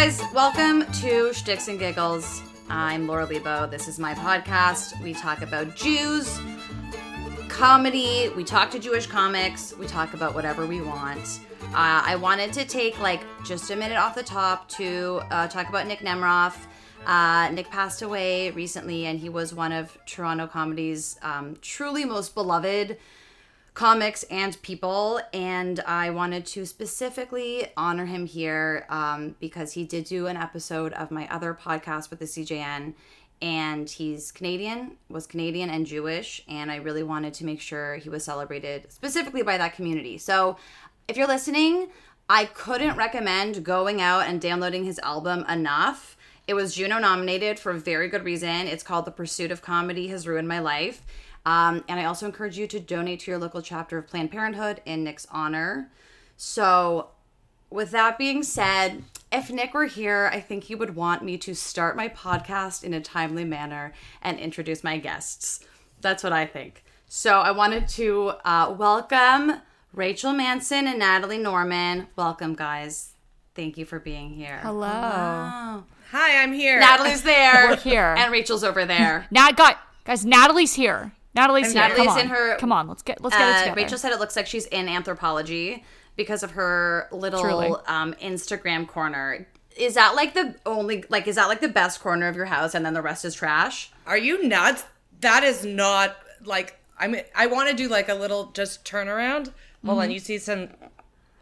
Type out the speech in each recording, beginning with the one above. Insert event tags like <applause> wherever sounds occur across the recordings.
guys, welcome to Shticks and Giggles. I'm Laura Leibow. This is my podcast. We talk about Jews, comedy, we talk to Jewish comics, we talk about whatever we want. Uh, I wanted to take like just a minute off the top to uh, talk about Nick Nemeroff. Uh, Nick passed away recently, and he was one of Toronto comedy's um, truly most beloved comics and people. And I wanted to specifically honor him here um, because he did do an episode of my other podcast with the CJN. And he's Canadian, was Canadian and Jewish. And I really wanted to make sure he was celebrated specifically by that community. So if you're listening, I couldn't recommend going out and downloading his album enough. It was Juno nominated for a very good reason. It's called The Pursuit of Comedy Has Ruined My Life. Um, and I also encourage you to donate to your local chapter of Planned Parenthood in Nick's honor. So, with that being said, if Nick were here, I think he would want me to start my podcast in a timely manner and introduce my guests. That's what I think. So, I wanted to uh, welcome Rachel Manson and Natalie Norman. Welcome, guys. Thank you for being here. Hello. Wow. Hi, I'm here. Natalie's <laughs> there. We're here. And Rachel's over there. <laughs> Now, guys, guys, Natalie's here. Natalie's here. Natalie's Come on. in her- Come on, let's get let's get it Uh, together. Rachel said it looks like she's in Anthropologie because of her little um, Instagram corner. Is that like the only like is that like the best corner of your house and then the rest is trash? Are you nuts? That is not like I'm. I want to do like a little just turnaround. Hold on, you see some.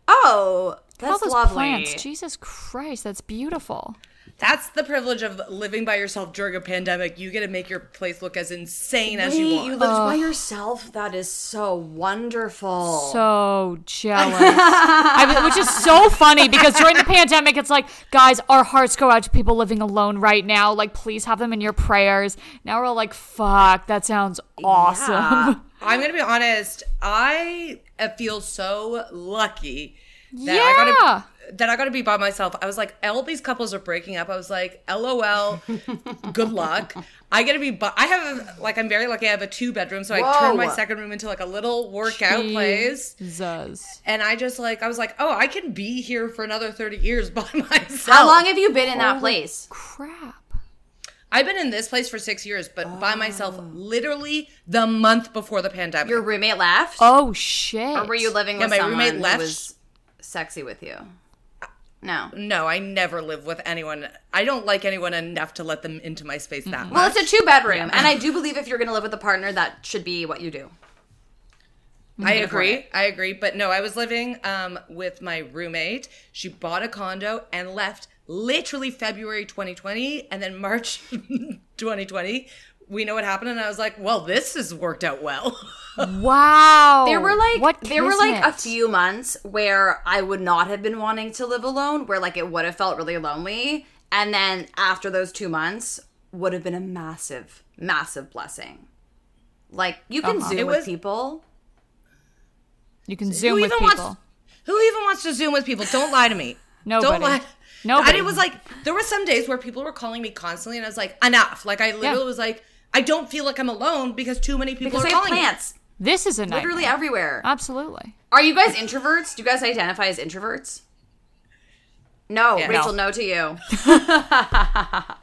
Oh, Look at all that's those lovely. plants. Jesus Christ, that's beautiful. That's the privilege of living by yourself during a pandemic. You get to make your place look as insane as you Wait, you you want. lived by yourself? That is so wonderful. So jealous. I mean, which is so funny because during the pandemic, it's like, guys, our hearts go out to people living alone right now. Like, please have them in your prayers. Now we're all like, fuck, that sounds awesome. Yeah. <laughs> I'm gonna be honest. I uh, feel so lucky that Yeah. I gotta that I gotta be by myself. I was like, all these couples are breaking up. I was like, LOL, good luck. I gotta be. Bu- I have like I'm very lucky. I have a two bedroom, so I turned my second room into like a little workout place. Jesus. And I just like I was like, oh, I can be here for another thirty years <laughs> by myself. How long have you been in that place? Crap. I've been in this place for six years, but by oh. myself, literally the month before the pandemic. Your roommate left? Oh, shit. or were you living Yeah, with my someone roommate who left. was sexy with you? No. no, I never live with anyone. I don't like anyone enough to let them into my space that much. Well, it's a two bedroom, and I do believe if you're going to live with a partner, that should be what you do. I agree. I agree. But no, I was living um, with my roommate. She bought a condo and left literally February 2020, and then March <laughs> 2020. We know what happened, and I was like, "Well, this has worked out well." <laughs> Wow. There were like what there were like a few months where I would not have been wanting to live alone, where like it would have felt really lonely, and then after those two months would have been a massive, massive blessing. Like you can Uh-huh. zoom It with was- people. You can zoom who with even people. wants? Who even wants to zoom with people? Don't lie to me. Nobody. Don't lie. Nobody. And it was like there were some days where people were calling me constantly, and I was like, enough. Like I literally Yeah. was like, I don't feel like I'm alone because too many people Because are I have calling me. plants This is a nightmare. literally everywhere. Absolutely. Are you guys introverts? Do you guys identify as introverts? No, Yeah. Rachel, No. no to you. <laughs> <laughs>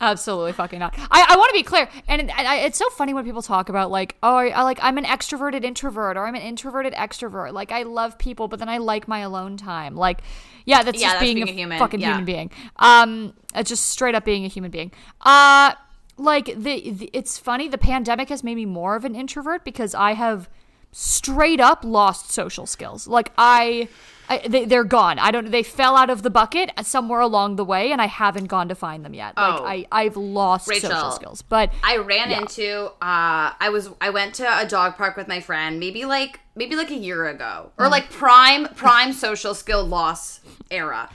Absolutely fucking not. I, I want to be clear, and, it- I, it's so funny when people talk about like, oh, I, I like I'm an extroverted introvert, or I'm an introverted extrovert. Like I love people, but then I like my alone time. Like, yeah, that's Yeah, just that's being, being a, a human. fucking Yeah. human being. Um, it's just straight up being a human being. Uh, like the, the it's funny. The pandemic has made me more of an introvert because I have straight up lost social skills. Like I. I, they, they're gone. I don't. They fell out of the bucket somewhere along the way, and I haven't gone to find them yet. Like Oh. I, I've lost social skills. But I ran Yeah. into uh I was I went to a dog park with my friend maybe like maybe like a year ago or like prime prime social skill loss era.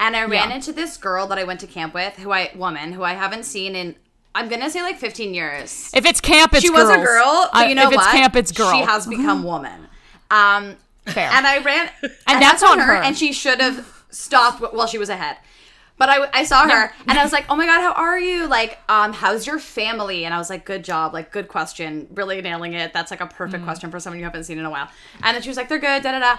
And I ran Yeah. into this girl that I went to camp with who I woman who I haven't seen in I'm going to say like 15 years. if it's camp, it's girl. she was a girl, but you know if it's what? camp, it's girl. She has become woman. Um Fair. and I ran <laughs> and that's on her. and she should have stopped while she was ahead. But I, I saw her and I was like, "Oh my god, how are you? Like, um, how's your family?" And I was like, "Good job, like, good question, really nailing it. That's like a perfect Mm. question for someone you haven't seen in a while." And then she was like, "They're good." Da da da.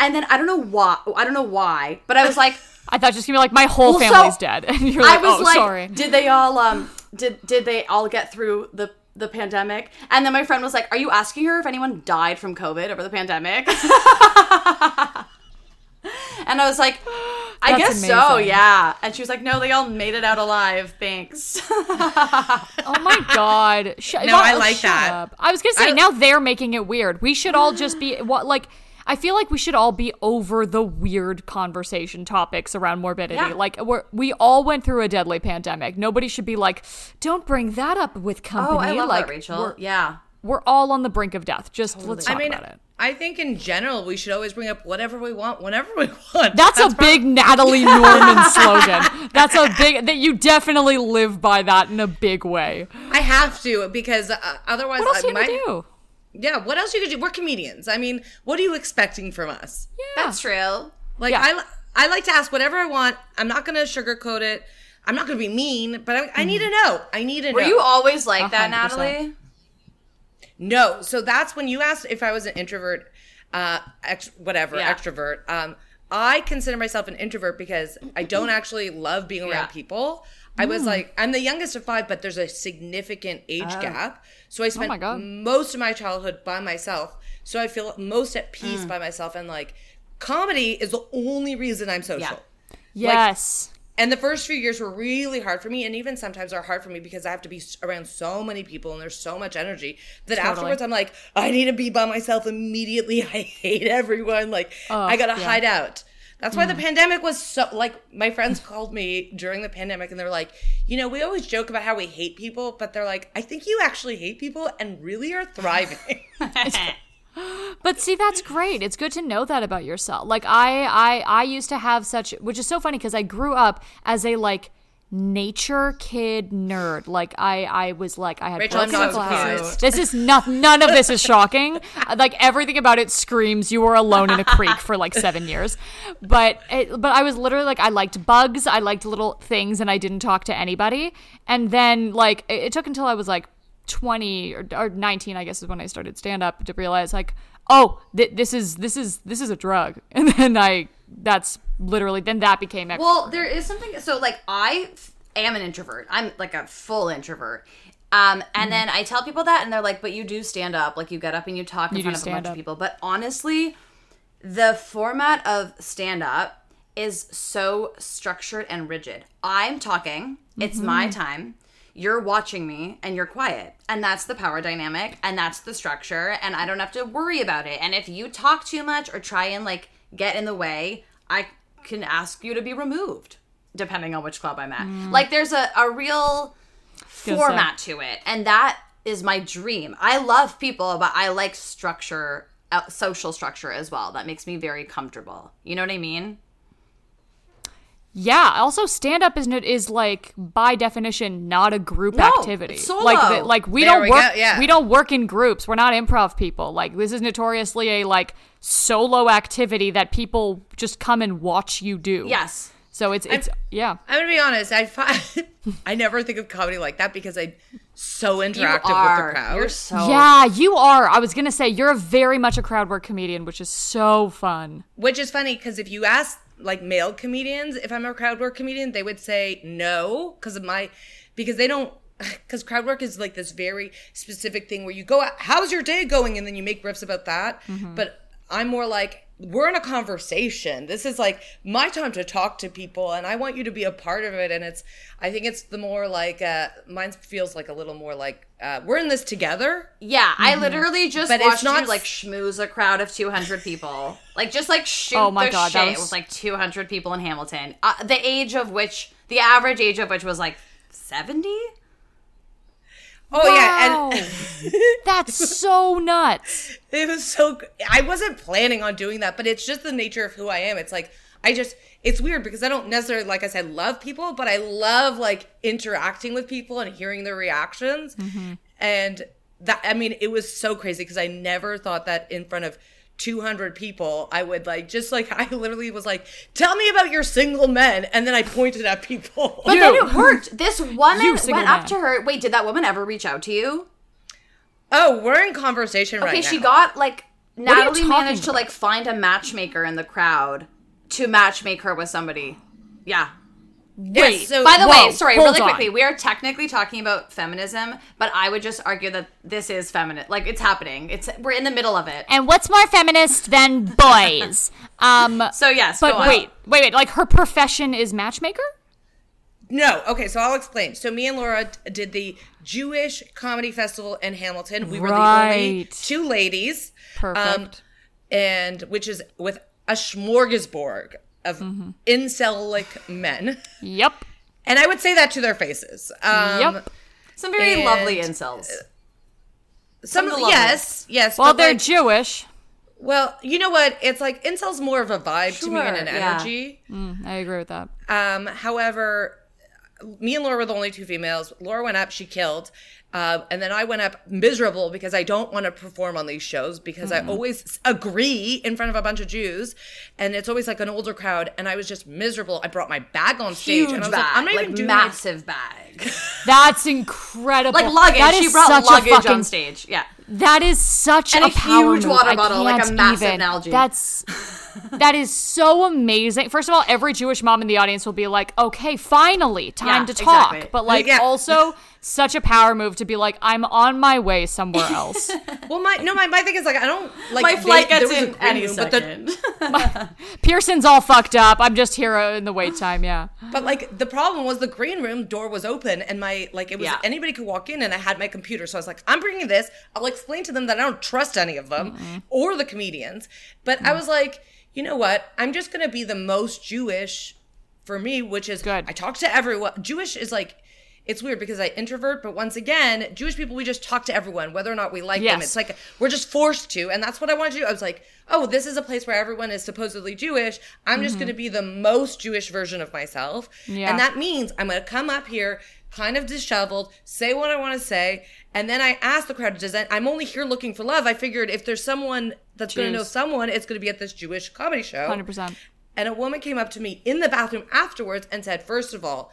And then I don't know why. I don't know why, but I was like, I thought just gonna be like my whole Well, so, family's dead, <laughs> and you're like, I like, was oh, like, sorry. did they all um did did they all get through the the pandemic? And then my friend was like, "Are you asking her if anyone died from COVID over the pandemic?" <laughs> and I was like, "I That's guess so, yeah." And she was like, "No, they all made it out alive. Thanks." <laughs> Oh my god! Sh- No, I oh, like shut that. up. I was gonna say I- now they're making it weird. We should all just be what like. I feel like we should all be over the weird conversation topics around morbidity. Yeah. Like we're we all went through a deadly pandemic. Nobody should be like, don't bring that up with company. oh, I love like, that, Rachel. We're, yeah. we're all on the brink of death. Just let's talk I mean, about it. I think in general we should always bring up whatever we want, whenever we <laughs> want. That's, a big Natalie Norman <laughs> slogan. That's a big that you definitely live by that in a big way. I have to because uh, otherwise, What else are you my- do? Yeah, what else you could do? We're comedians. I mean, what are you expecting from us? Yeah. That's true. Like Yeah. I, I like to ask whatever I want. I'm not gonna sugarcoat it. I'm not gonna be mean, but I, I need to know. I need to Were know. you always like that, 100%. Natalie? No. So that's when you asked if I was an introvert, uh, ex- whatever, Yeah. extrovert. Um, I consider myself an introvert because I don't <laughs> actually love being around Yeah. people. I was like, I'm the youngest of five, but there's a significant age oh. gap. So I oh spent my God. most of my childhood by myself. So I feel most at peace mm. by myself. And like, comedy is the only reason I'm social. Yes. And the first few years were really hard for me, and even sometimes are hard for me because I have to be around so many people and there's so much energy that afterwards I'm like, I need to be by myself immediately. <laughs> I hate everyone. Like, I gotta yeah. hide out. That's why the hmm. pandemic was so like my friends <laughs> called me during the pandemic and they're like, you know, we always joke about how we hate people, but they're like, I think you actually hate people and really are thriving. <laughs> But see, that's great. It's good to know that about yourself. Like I, I, I used to have such, which is so funny because I grew up as a like nature kid nerd. Like I, I was like I had Rachel, glasses. This is not. None of this is shocking. <laughs> like everything about it screams you were alone in a creek for like seven years. But it, but I was literally like I liked bugs. I liked little things, and I didn't talk to anybody. And then like it, it took until I was like 20 or, or 19 i guess is when i started stand up to realize like oh th- this is this is this is a drug <laughs> and then i that's literally then that became extra. Well, there is something. So, like, i am an introvert. I'm like a full introvert. Um, and then I tell people that, and they're like, "But you do stand up. Like, you get up and you talk in You front of a bunch stand of people." But honestly, the format of stand up is so structured and rigid. I'm talking. It's my time. You're watching me and you're quiet. And that's the power dynamic and that's the structure and I don't have to worry about it. And if you talk too much or try and like get in the way, I can ask you to be removed depending on which club I'm at. Like there's a, a real Gonna format to it and that is my dream. I love people but I like structure uh, social structure as well. That makes me very comfortable. You know what I mean? yeah also stand up is n- is like by definition not a group No, activity it's solo. like the, like we There don't we work go, yeah. we don't work in groups we're not improv people like this is notoriously a like solo activity that people just come and watch you do Yes. so it's it's yeah I'm gonna be honest. I find <laughs> I never think of comedy like that because I'm so You interactive are. with the crowd. You're so Yeah, you are. I was gonna say you're a very much a crowd work comedian, which is so fun. Which is funny because if you ask like male comedians if I'm a crowd work comedian, they would say no because of my because they don't <sighs> because crowd work is like this very specific thing where you go out, how's your day going and then you make riffs about that. Mm-hmm. But I'm more like we're in a conversation. This is like my time to talk to people and I want you to be a part of it and it's I think it's the more like uh mine feels like a little more like uh we're in this together. Yeah, I literally just But it's not you like schmooze a crowd of 200 people. Like just like shoot Oh my the God, that shit was- with like 200 people in Hamilton. Uh, the age of which, the average age of which was like 70? Oh yeah, and <laughs> That's so nuts. It was so. I wasn't planning on doing that, but it's just the nature of who I am. It's like I just. It's weird because I don't necessarily, like I said, love people, but I love like interacting with people and hearing their reactions. Mm-hmm. And that, I mean, it was so crazy because I never thought that in front of 200 people, I would like just like <laughs> I literally was like, "Tell me about your single men," and then I pointed at people. <laughs> But then it worked. This woman went single up to her. Wait, did that woman ever reach out to you? oh, we're in conversation right now. Okay, now. she got like are you Natalie talking managed to like find a matchmaker in the crowd to matchmake her with somebody. Yeah. Wait, so- By the whoa, way, sorry, really on. quickly, we are technically talking about feminism, but I would just argue that this is feminine. Like it's happening. It's we're in the middle of it. And what's more feminist than boys? <laughs> um, So yes, but go on. wait, wait, wait. Like her profession is matchmaker. No, okay, so I'll explain. So me and Laura d- did the Jewish Comedy Festival in Hamilton. We were the only two ladies. um, Perfect. and which is with a smorgasbord of Mm-hmm. incel-like men. Yep. And I would say that to their faces. Um, yep. Some very lovely incels. Some, of of the the, yes, yes. Well, they're like, Jewish. well, you know what? It's like incel's more of a vibe to me and Sure, an yeah. energy. I agree with that. Um, however, me and Laura were the only two females. Laura went up, she killed. Uh, and then I went up miserable because I don't want to perform on these shows because I always agree in front of a bunch of Jews, and it's always like an older crowd. And I was just miserable. I brought my bag on stage, Huge and I was bag, like, I'm not like even doing my- massive bag, <laughs> That's incredible. like luggage. That She brought such a luggage fucking, on stage. Yeah, That is such And a, a power huge move. water I bottle, like a can't massive even. Nalgene. That's <laughs> that is so amazing. First of all, every Jewish mom in the audience will be like, "Okay, finally, time Yeah, to talk." exactly. But like, Yeah. also <laughs> such a power move to be like, "I'm on my way somewhere <laughs> else." Well, my no, my, my thing is like I don't like my they- flight there gets was in green any room, but the- second. <laughs> Pearson's all fucked up. I'm just here in the wait time. Yeah. But like the problem was the green room door was open and my like it was Yeah. anybody could walk in and I had my computer so I was like I'm bringing this I'll explain to them that I don't trust any of them or the comedians but Mm. I was like you know what I'm just gonna be the most Jewish for me which is Good. I talk to everyone Jewish is like it's weird because I introvert, but once again, Jewish people, we just talk to everyone, whether or not we like them. It's like we're just forced to. And that's what I wanted to do. I was like, oh, this is a place where everyone is supposedly Jewish. I'm just going to be the most Jewish version of myself. Mm-hmm. Yeah. And that means I'm going to come up here kind of disheveled, say what I want to say. And then I ask the crowd, does that, I'm only here looking for love. I figured if there's someone that's going to know someone, it's going to be at this Jewish comedy show. Hundred percent. And a woman came up to me in the bathroom afterwards and said, first of all,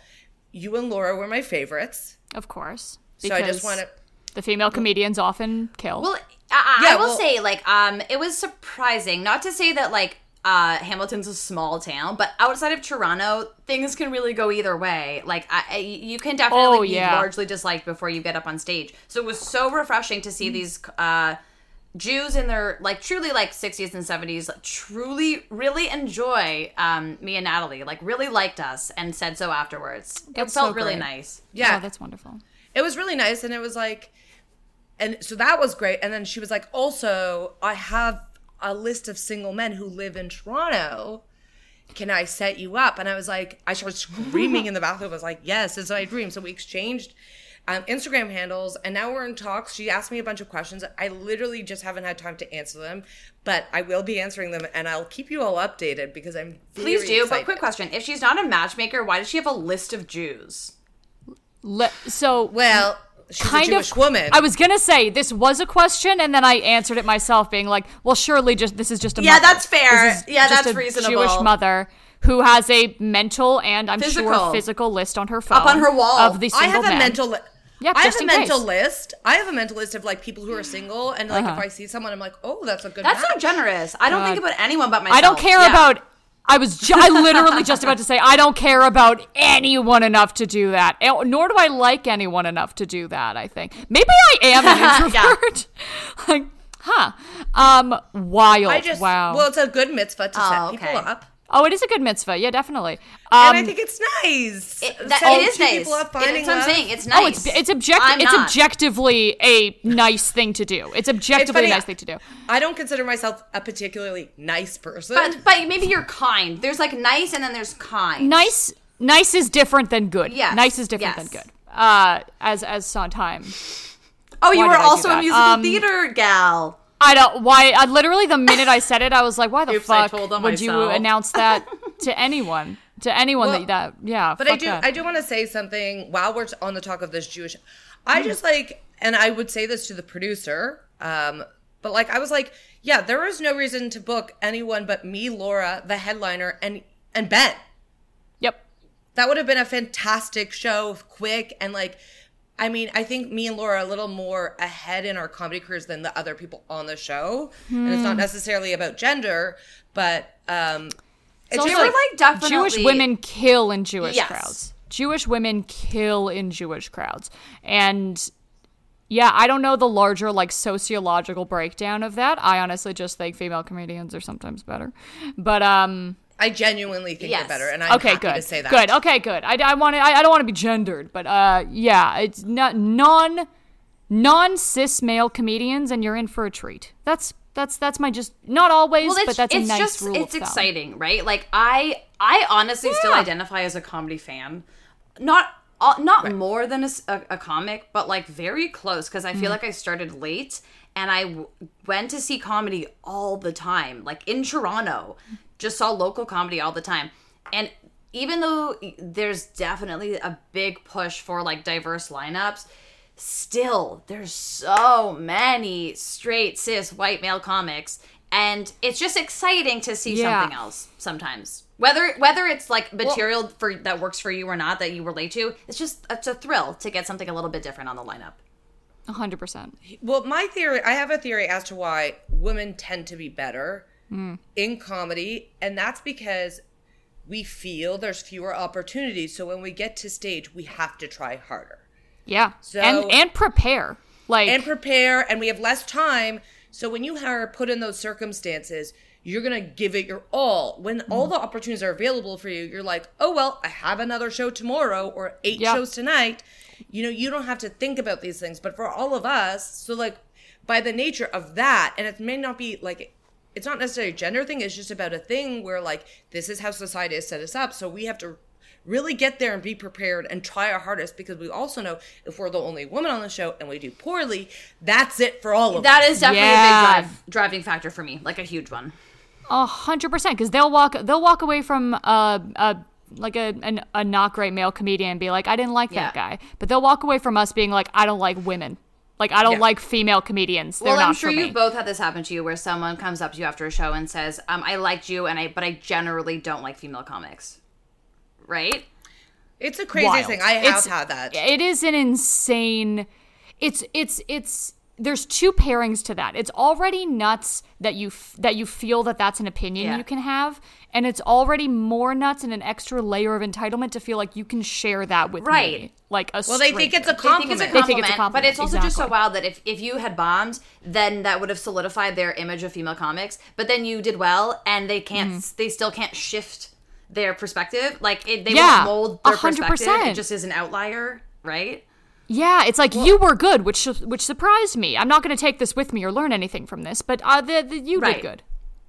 you and Laura were my favorites. Of course. So I just want to. The female comedians often kill. Well, I, I Yeah, will well- say, like, um, it was surprising. Not to say that, like, uh, Hamilton's a small town, but outside of Toronto, things can really go either way. Like, I, I, you can definitely Oh, be yeah. largely disliked before you get up on stage. So it was so refreshing to see these uh, Jews in their like truly like 60s and 70s truly really enjoy um, me and Natalie. Like, really liked us and said so afterwards. That's it felt so really nice. Yeah. Oh, that's wonderful. it was really nice and it was like and so that was great and then she was like also i have a list of single men who live in toronto can i set you up and i was like i started screaming in the bathroom i was like yes it's my dream so we exchanged um, instagram handles and now we're in talks she asked me a bunch of questions i literally just haven't had time to answer them but i will be answering them and i'll keep you all updated because i'm Please do. excited. But quick question: If she's not a matchmaker, why does she have a list of Jews? Le- so well she's kind a jewish of woman I was gonna say this was a question, and then I answered it myself, being like, "Well, surely just this is just a Yeah, mother. that's fair. This is Yeah, just that's a reasonable. Jewish mother who has a mental and I'm Physical. sure physical list on her phone Up on her wall. of the I have a men. mental. Li- Yeah, I have a mental case. list. I have a mental list of like people who are single, and like Uh-huh. if I see someone, I'm like, oh, that's a good. That's so generous. I don't think about anyone but myself. I don't care Yeah. about. I was ju- I literally just about to say I don't care about anyone enough to do that. Eh, Nor do I like anyone enough to do that. I think maybe I am an <laughs> Yeah. introvert. <laughs> like, huh? Um, wild. I just wow. well, it's a good mitzvah to Oh, set people okay. up, oh, it is a good mitzvah. Yeah, definitely. Um, and I think it's nice. It, that, it is nice. People up, It- that's what I'm saying. It's nice. Oh, it's it's object I'm it's not. objectively a nice thing to do. It's objectively a nice thing to do. I don't consider myself a particularly nice person. But but maybe you're kind. There's like nice and then there's kind. Nice nice is different than good. Yes, Nice is different yes. than good. Uh as as Sondheim. Oh, you were did I do also a musical Um, theater gal. I don't why I literally the minute I said it I was like why the Oops, fuck would you announce that <laughs> to anyone? To anyone Well, that that yeah. But I do that. I do want to say something while we're on the talk of this Jewish. I just like and I would say this to the producer um but like I was like yeah there was no reason to book anyone but me Laura the headliner and and Ben. Yep. That would have been a fantastic show, quick and like I mean, I think me and Laura are a little more ahead in our comedy careers than the other people on the show. And it's not necessarily about gender, but um It's also like definitely Jewish women kill in Jewish Yes. crowds. Jewish women kill in Jewish crowds. And yeah, I don't know the larger like sociological breakdown of that. I honestly just think female comedians are sometimes better. But um I genuinely think Yes. they're better, and I'm okay, happy good. to say that. Good. Okay, good. I, I want to I, I don't want to be gendered, but uh yeah, it's not non non cis male comedians and you're in for a treat. That's that's that's my just not always, well, it's, but that's a it's nice just rule it's of thumb. exciting, right? Like I I honestly still identify as a comedy fan, not uh, not more than a comic, but like very close because I Mm. feel like I started late and I w- went to see comedy all the time, like in Toronto, just saw local comedy all the time, and even though there's definitely a big push for like diverse lineups still there's so many straight cis white male comics and it's just exciting to see Yeah. something else sometimes whether whether it's like material for that works for you or not that you relate to it's just it's a thrill to get something a little bit different on the lineup A hundred percent. Well, my theory, I have a theory as to why women tend to be better Mm. in comedy, and that's because we feel there's fewer opportunities. So when we get to stage, we have to try harder Yeah. So- and and prepare. Like and prepare, and we have less time. So when you are put in those circumstances, you're gonna give it your all. When mm. all the opportunities are available for you, you're like, oh well, I have another show tomorrow or eight Yep. shows tonight. You know, you don't have to think about these things. But for all of us, so like by the nature of that, and it may not be like it's not necessarily a gender thing, it's just about a thing where like this is how society has set us up. So we have to really get there and be prepared and try our hardest because we also know if we're the only woman on the show and we do poorly, that's it for all of that us. that is definitely Yeah. a big drive driving factor for me like a huge one A hundred percent, because they'll walk they'll walk away from uh, a like a an, a not great male comedian and be like, I didn't like that guy, but they'll walk away from us being like, I don't like women, like I don't Yeah. like female comedians. They're well i'm sure for me. you've both had this happen to you where someone comes up to you after a show and says um, i liked you and i but i generally don't like female comics right It's a crazy Wild. thing. I have It's- had that. It is an insane. It's it's it's. There's two pairings to that. It's already nuts that you f- that you feel that that's an opinion Yeah. you can have, and it's already more nuts and an extra layer of entitlement to feel like you can share that with Right. me, like a Well, they think it's a compliment. They think compliment. it's a compliment, it's a but it's also just so wild that if, if you had bombed, then that would have solidified their image of female comics. But then you did well, and they can't, Mm-hmm. they still can't shift their perspective. Like it, they Yeah, won't mold their a hundred perspective. It just is an outlier, right? Yeah, it's like you were good, which which surprised me. I'm not going to take this with me or learn anything from this, but uh, the, the, you Right. did good.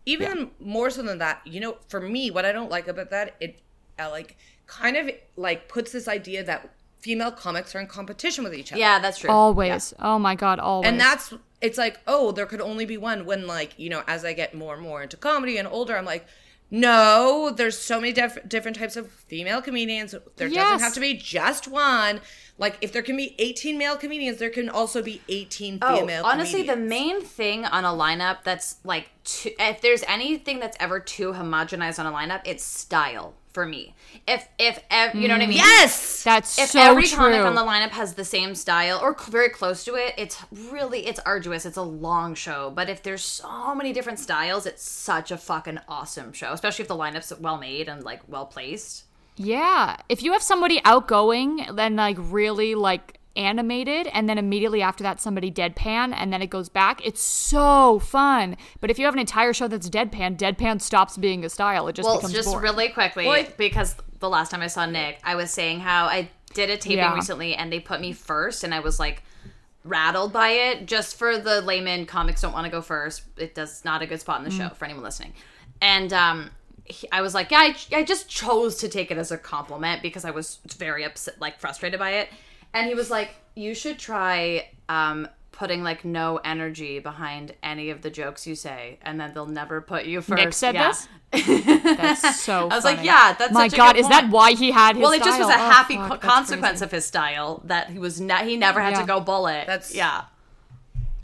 Even more so than that, you know, for me, what I don't like about that, it uh, like kind of like puts this idea that female comics are in competition with each other. Yeah, that's true. Always. Oh my god, always. And that's it's like, oh, there could only be one when like, you know, as I get more and more into comedy and older, I'm like, no, there's so many diff- different types of female comedians. There doesn't have to be just one. Like if there can be 18 male comedians, there can also be 18 Oh, female honestly, the main thing on a lineup that's like, too, if there's anything that's ever too homogenized on a lineup, it's style for me. If if ev- you know what I mean? Yes. that's if so every true. comic on the lineup has the same style or c- very close to it it's really it's arduous it's a long show but if there's so many different styles it's such a fucking awesome show especially if the lineup's well made and like well placed Yeah. If you have somebody outgoing, then like really like animated, and then immediately after that somebody deadpan, and then it goes back, it's so fun. But if you have an entire show that's deadpan, deadpan stops being a style. It just well becomes just boring. really quickly Well, I- because the last time i saw nick i was saying how i did a taping Yeah. recently and they put me first and i was like rattled by it just for the layman comics don't want to go first it does not a good spot in the show for anyone listening and um I was like, yeah, I, I just chose to take it as a compliment because I was very upset, like frustrated by it. And he was like, you should try um, putting like no energy behind any of the jokes you say, and then they'll never put you first. Nick said Yeah. this? <laughs> That's so. I was like, yeah, that's my such a god. good Is that why he had his? Well, it just was a? Oh, happy fuck, co- consequence crazy. of his style that he was ne- he never had Yeah. to go bullet. That's- yeah.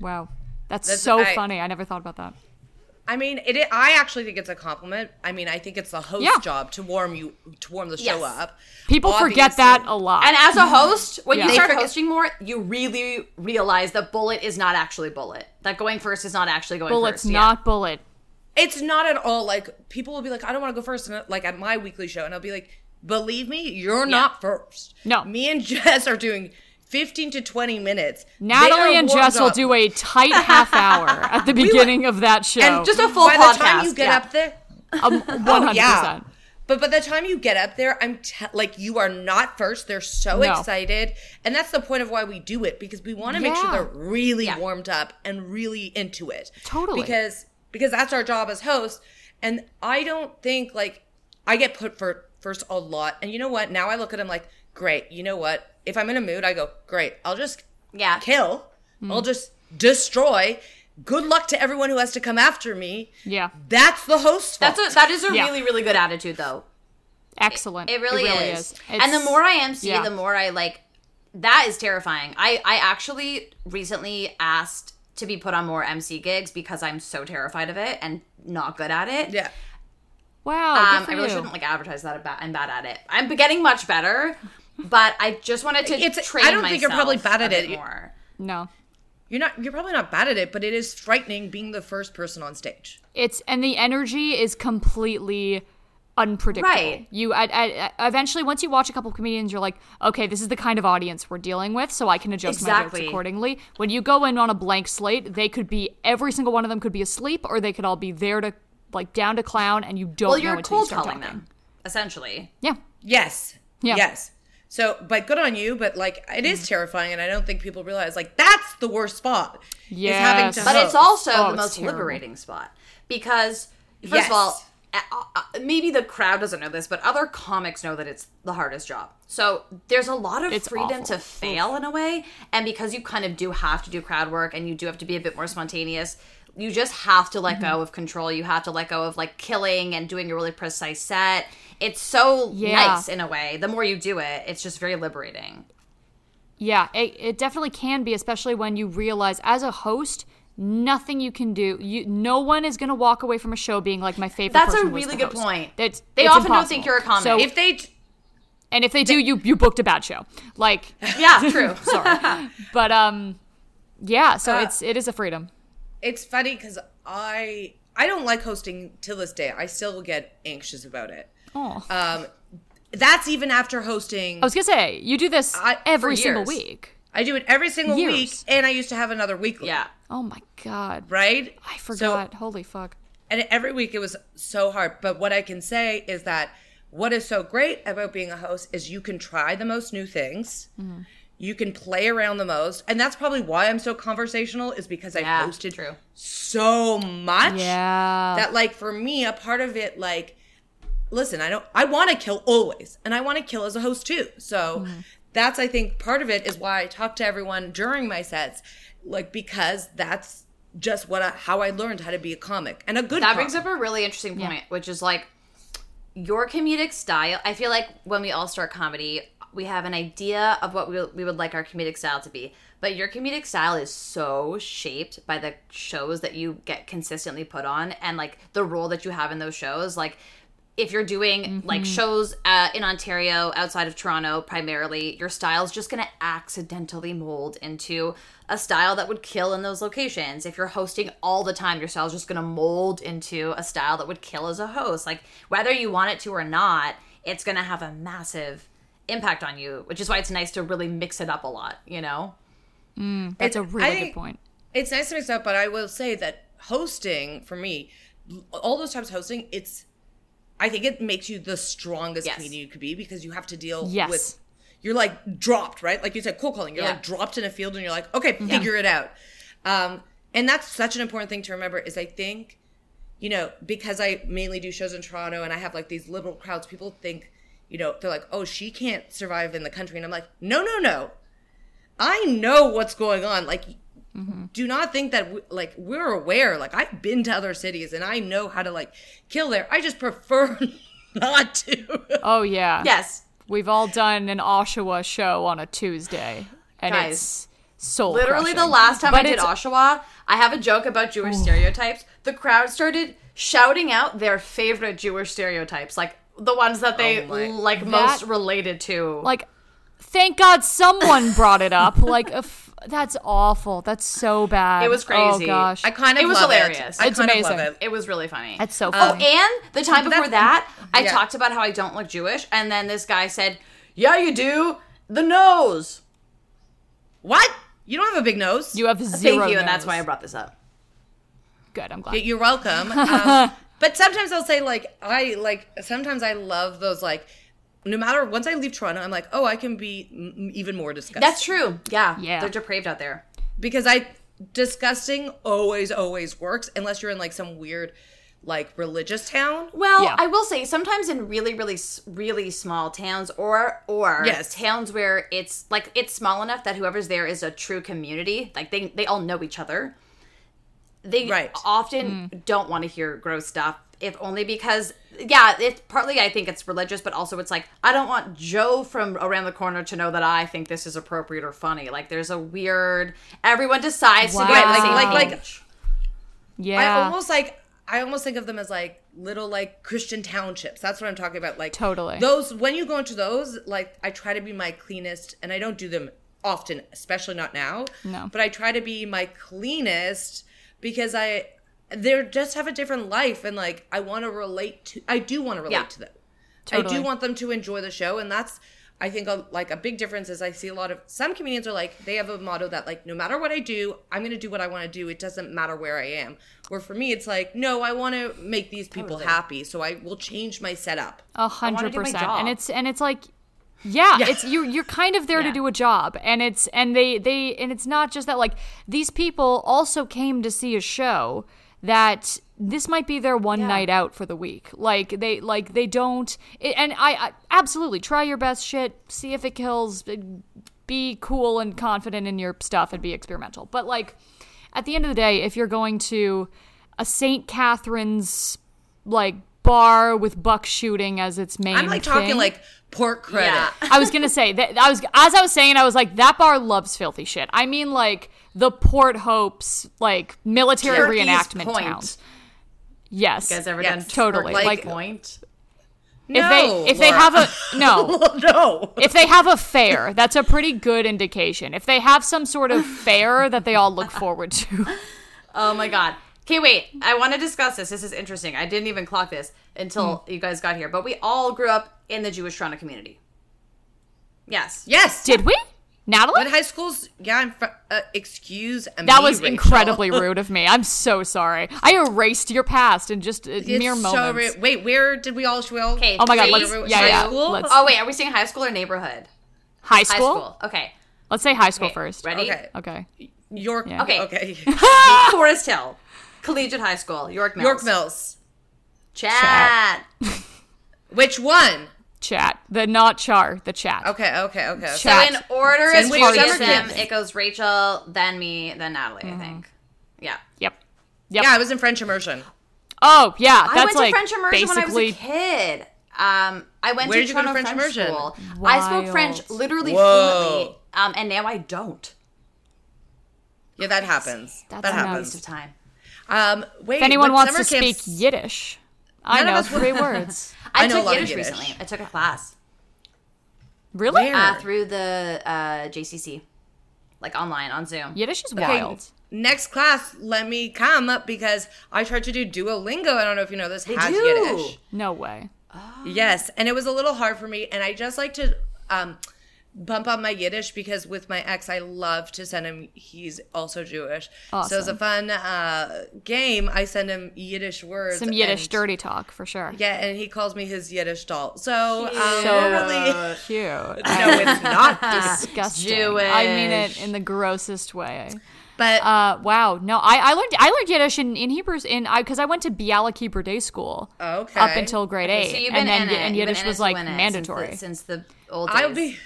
Wow, that's, That's- so I- funny. I never thought about that. I mean, it. I actually think it's a compliment. I mean, I think it's the host Yeah. job to warm you, to warm the show Yes. up. People forget that a lot. And as a mm-hmm. host, when Yeah. you start hosting more, you really realize that bullet is not actually bullet. That going first is not actually going Bullet's first. Yeah. not bullet. It's not at all like people will be like, I don't want to go first, and like at my weekly show, and I'll be like, believe me, you're not first. No. me and <laughs> Jess are doing. 15 to 20 minutes. Natalie and warmed Jess will up. do a tight half hour <laughs> at the beginning of that show. and Just a full by podcast. the time you get yeah. up there, Um, <laughs> one hundred yeah. percent. But by the time you get up there, I'm te- like, you are not first. They're so No. excited. And that's the point of why we do it because we want to make sure they're really Yeah. warmed up and really into it. Totally. Because because that's our job as hosts. And I don't think like I get put for first a lot. And you know what? Now I look at them like, great. You know what? If I'm in a mood, I go, great. I'll just Yeah. kill. I'll just destroy. Good luck to everyone who has to come after me. Yeah, That's the host's fault. That's a, that is a Yeah. really really good attitude though. excellent. It really, is. and the more I MC, yeah. the more I like. That is terrifying. I I actually recently asked to be put on more MC gigs because I'm so terrified of it and not good at it. yeah. wow, good Um, for I really you. shouldn't like advertise that I'm bad, I'm bad at it. I'm getting much better, but I just wanted to It's- I don't think you're probably bad at it. more. No, You're not. You're probably not bad at it, but it is frightening being the first person on stage. it's and the energy is completely unpredictable. Right. You at, at, eventually once you watch a couple of comedians, you're like, okay, this is the kind of audience we're dealing with, so I can adjust my jokes accordingly. When you go in on a blank slate, they could be every single one of them could be asleep, or they could all be there to like down to clown, and you don't Well, know you're until you cold calling talking. them essentially. Yeah. Yes. Yeah. Yes. So, but good on you. But like, it is terrifying, and I don't think people realize like that's the worst spot. is having Yes. But it's also Oh, the it's most terrible. liberating spot because first Yes. of all, maybe the crowd doesn't know this, but other comics know that it's the hardest job. So there's a lot of It's freedom awful. to fail in a way, and because you kind of do have to do crowd work and you do have to be a bit more spontaneous. You just have to let Mm-hmm. go of control. You have to let go of like killing and doing a really precise set. It's so Yeah. nice in a way. The more you do it, it's just very liberating. Yeah, it, it definitely can be, especially when you realize as a host, nothing you can do. You, no one is going to walk away from a show being like my favorite. That's a really good host. point. That's, They it's often don't think you're a comic. So, if they. and if they do, you you booked a bad show. Like, <laughs> <laughs> Yeah, true. <laughs> sorry, but um, yeah. So Uh, it's it is a freedom. It's funny because I I don't like hosting till this day. I still get anxious about it. Oh, Um, that's even after hosting. I was gonna say you do this I- every single week. I do it every single Years. week, and I used to have another weekly. yeah. Oh my god, Right. I So- forgot. Holy fuck. and every week it was so hard. But what I can say is that what is so great about being a host is you can try the most new things. Mm-hmm. You can play around the most, and that's probably why I'm so conversational. Is because I've Yeah, hosted true. so much Yeah. that, like, for me, a part of it, like, listen, I don't, I want to kill always, and I want to kill as a host too. So Mm-hmm. that's, I think, part of it is why I talk to everyone during my sets, like, because that's just what I, how I learned how to be a comic and a good. That comic. brings up a really interesting point, which is like your comedic style. I feel like when we all start comedy, we have an idea of what we, we would like our comedic style to be. But your comedic style is so shaped by the shows that you get consistently put on and like the role that you have in those shows. Like, if you're doing like shows uh, in Ontario outside of Toronto primarily, your style is just going to accidentally mold into a style that would kill in those locations. If you're hosting all the time, your style is just going to mold into a style that would kill as a host. Like whether you want it to or not, it's going to have a massive impact on you, which is why it's nice to really mix it up a lot, you know? That's a really I good point. It's nice to mix up, but I will say that hosting for me, all those times hosting, it's I think it makes you the strongest Yes. comedian you could be because you have to deal Yes. with you're like dropped, right? Like you said, cold calling. You're Yeah. like dropped in a field and you're like, okay, figure it out. Um, and that's such an important thing to remember is I think, you know, because I mainly do shows in Toronto and I have like these liberal crowds, people think, you know, they're like, oh, she can't survive in the country. And I'm like, no, no, no. I know what's going on. Like, Mm-hmm. do not think that we, like we're aware. Like I've been to other cities and I know how to like kill there. I just prefer <laughs> not to. Oh yeah. Yes. We've all done an Oshawa show on a Tuesday, and Guys, it's soul. Literally the last time But I did it's- Oshawa, I have a joke about Jewish oh. stereotypes. The crowd started shouting out their favorite Jewish stereotypes, like the ones that they Oh my- like most related to. like thank god someone brought it up like <laughs> if That's awful. That's so bad. It was crazy. Oh gosh. I kind of It was love hilarious. It. I It's kind of amazing. love it. It was really funny. That's so funny. Oh, and the time before That's- that, I yeah. talked about how I don't look Jewish, and then this guy said, "Yeah, you do. The nose." What? You don't have a big nose. you have zero. Thank you, and that's why I brought this up. Good. I'm glad. You're welcome. <laughs> Um, but sometimes I'll say like I like sometimes I love those like no matter once I leave Toronto I'm like oh I can be m- even more disgusting. That's true. Yeah, Yeah. they're depraved out there. because I disgusting always always works unless you're in like some weird like religious town. Well, Yeah. I will say sometimes in really, really, really small towns, or or Yes. towns where it's like it's small enough that whoever's there is a true community. Like they they all know each other. They Right. often mm. don't want to hear gross stuff, if only because yeah, it's partly I think it's religious, but also it's like I don't want Joe from around the corner to know that I think this is appropriate or funny. Like there's a weird. Everyone decides to be Wow. on the Like- like- like- yeah. I almost like I almost think of them as like little like Christian townships. That's what I'm talking about. Like Totally. those when you go into those, like I try to be my cleanest, and I don't do them often, especially not now. No. but I try to be my cleanest because I they just have a different life, and like I want to relate to. I do want to relate Yeah. to them. I do want them to enjoy the show, and that's. I think a, like a big difference is I see a lot of some comedians are like they have a motto that like no matter what I do I'm gonna do what I want to do it doesn't matter where I am where for me it's like no I want to make these people Totally. happy so I will change my setup A hundred percent. And it's and it's like yeah, Yeah. it's you you're kind of there Yeah. to do a job. And it's and they they and it's not just that like these people also came to see a show that this might be their one Yeah. night out for the week. Like they like they don't it, and I, I absolutely try your best shit, see if it kills, uh, be cool and confident in your stuff and be experimental. But like at the end of the day, if you're going to a St. Catharines like bar with buck shooting as its main I'm like talking like Port Credit Yeah. I was gonna say that I was as I was saying I was like that bar loves filthy shit. I mean like the Port Hopes like military Turkey's reenactment Point. towns. Yes, You guys ever Yes, done totally, Turkey like- point? if no, they if they have a <laughs> no no if they have a fair that's a pretty good indication. If they have some sort of fair that they all look forward to. <laughs> Oh my god. Okay, wait. I want to discuss this. This is interesting. I didn't even clock this until Hmm. you guys got here. But we all grew up in the Jewish Toronto community. Yes. yes Did we, Natalie? But high schools yeah I'm fr- uh, excuse That me, was Rachel. incredibly <laughs> rude of me. I'm so sorry. I erased your past in just uh, It's mere so moments. rude. wait where did we all should we all Okay. Oh my God, let's- yeah, high yeah, School? let's- Oh wait, are we saying high school or neighborhood? High school. High school? school. Okay. Let's say high school Okay, first. Ready? okay Okay. York Yeah. Okay. okay <laughs> <laughs> Forest Hill, Collegiate High School, York Mills. York Mills Chat. which one Chat. The not char, the chat. okay okay okay So Chat. in order So of in which Judaism, summer camp? it goes Rachel, then me, then Natalie. I think. Yeah. Yep. Yep. yeah I was in French immersion Oh, yeah. That's I went like to French immersion when I was basically a kid. Um, I went Where to did you go to French French, immersion? school. I spoke French literally Whoa. fluently, um, and now I don't. yeah that happens That's that a Waste happens of time. um wait if anyone wants summer to speak Yiddish. I None know three <laughs> words. I, I know took Yiddish, Yiddish. recently. I took a class Really? Uh, through the uh, JCC, like online on Zoom. Yiddish is Okay, wild. Next class, let me come up because I tried to do Duolingo. I don't know if you know this. They has do. Yiddish. No way. Yes, and it was a little hard for me, and I just like to um, bump up my Yiddish because with my ex, I love to send him. He's also Jewish, so it's a fun uh, game. I send him Yiddish words, Some Yiddish and- dirty talk for sure. Yeah, and he calls me his Yiddish doll. So, um, So really <laughs> cute. no, it's not. <laughs> Disgusting. I mean it in the grossest way. But Uh, wow. No, I, I learned I learned Yiddish in, in Hebrews in I because I went to Bialik Hebrew Day School okay, up until grade eight, So you've been and then in it. and Yiddish was like mandatory. since the, since the old days. I'll be.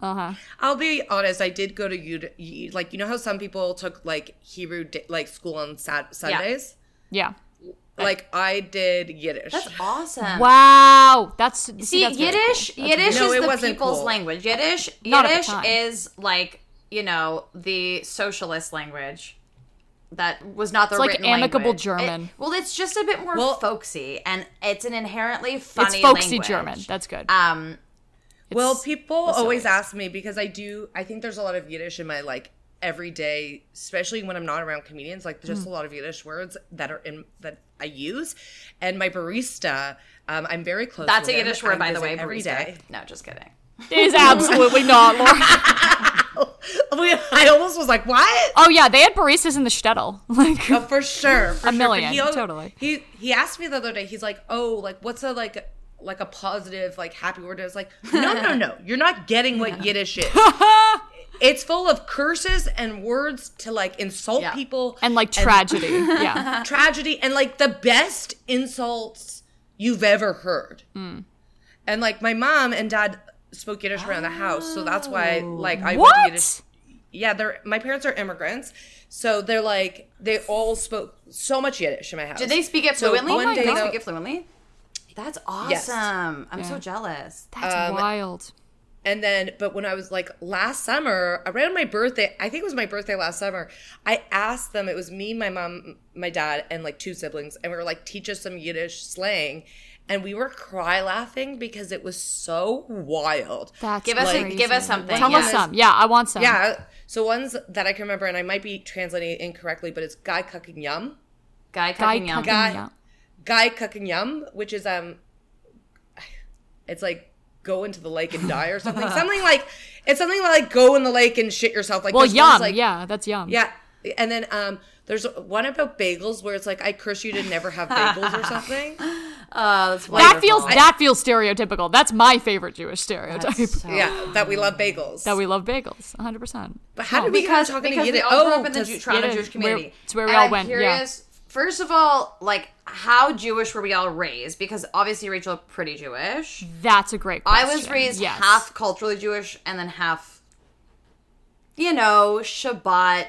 Uh huh. I'll be honest. I did go to you like you know how some people took like Hebrew day, like school on sat- Sundays. Yeah. Like I did Yiddish. That's awesome. Wow. That's See, that's Yiddish, cool. Yiddish No, is it the wasn't people's cool. language. Yiddish, Not at Yiddish time. is like you know the socialist language that was not the It's like amicable language. German. It- well, it's just a bit more Well- folksy, and it's an inherently funny. It's folksy language. German. That's good. um. Well, people facilities. always ask me because I do. I think there's a lot of Yiddish in my like every day, especially when I'm not around comedians. Like just a lot of Yiddish words that are in that I use, and my barista, um, I'm very close. That's a with him. Yiddish word, I by the way. every barista. day. No, just kidding. It is absolutely <laughs> not, Laura. <laughs> I almost was like, what? Oh yeah, they had baristas in the shtetl. <laughs> Like Oh, for sure, for A sure. Million, he al- totally. He he asked me the other day. He's like, "Oh, like what's a like like a positive like happy word?" I was like, <laughs> "No, no, no. You're not getting what Yiddish is. <laughs> it's full of curses and words to like insult Yeah. people and like tragedy. <laughs> yeah. tragedy and like the best insults you've ever heard. Hmm. And like my mom and dad spoke Yiddish around the house, so that's why like I What? Yiddish. Yeah, they're my parents are immigrants, so they're like they all spoke so much Yiddish in my house. Did they speak it So fluently? one Did day they though- speak it fluently? That's awesome. Yes. I'm so jealous. That's Um, wild. And then, but when I was like last summer, around my birthday, I think it was my birthday last summer, I asked them, it was me, my mom, my dad, and like two siblings, and we were like, teach us some Yiddish slang. And we were cry laughing because it was so wild. That's Give us a- crazy. give us something, Tell yeah. us some. Yeah, I want some. Yeah. So ones that I can remember, and I might be translating it incorrectly, but it's guy cooking yum. Guy Guy cooking yum. cooking Guy, yum. Guy cooking yum, which is um, it's like go into the lake and die or something. <laughs> something like it's something like go in the lake and shit yourself. Like Well, yum. like, yeah, that's yum. Yeah. And then um there's one about bagels where it's like I curse you to never have bagels or something. <laughs> Oh, that's That feels that feels stereotypical. That's my favorite Jewish stereotype. So- Yeah, that we love bagels. <laughs> that we love bagels, 100. percent but how did we because get talking because to we Yiddish? all grew Oh, up in the to- Jew- Toronto Jewish community. where- it's where we And all I'm went, yeah. Curious, First of all, like how Jewish were we all raised? Because obviously Rachel pretty Jewish. That's a great question. I was raised Yes. half culturally Jewish and then half, you know, Shabbat,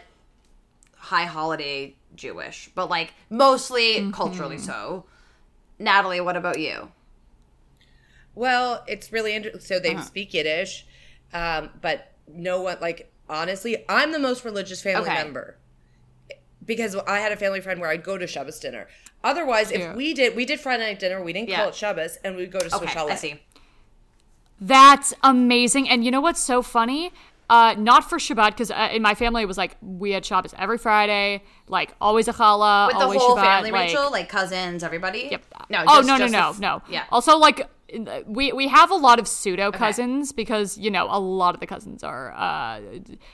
high holiday Jewish, but like mostly Mm-hmm. culturally so. Natalie, what about you? Well, it's really interesting. So Uh-huh. they speak Yiddish, um, but no one like honestly. I'm the most religious family Okay. member because I had a family friend where I'd go to Shabbos dinner. Otherwise, Cute. if we did, we did Friday night dinner. We didn't Yeah. call it Shabbos, and we'd go to Okay, Swiss I see. That's amazing. And you know what's so funny? Uh, not for Shabbat, because uh, in my family it was like we had Shabbos every Friday, like always a challah, With the always whole Shabbat, family, like, Rachel, like cousins, everybody. Yep. No. oh just- no no just no the- no. Yeah. Also, like we we have a lot of pseudo cousins because you know a lot of the cousins are uh,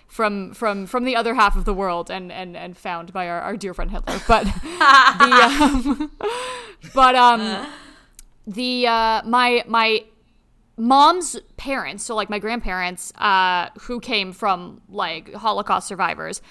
from from from the other half of the world and and and found by our, our dear friend Hitler. But <laughs> the um, <laughs> but um the uh my my mom's parents, so like my grandparents, uh, who came from like Holocaust survivors,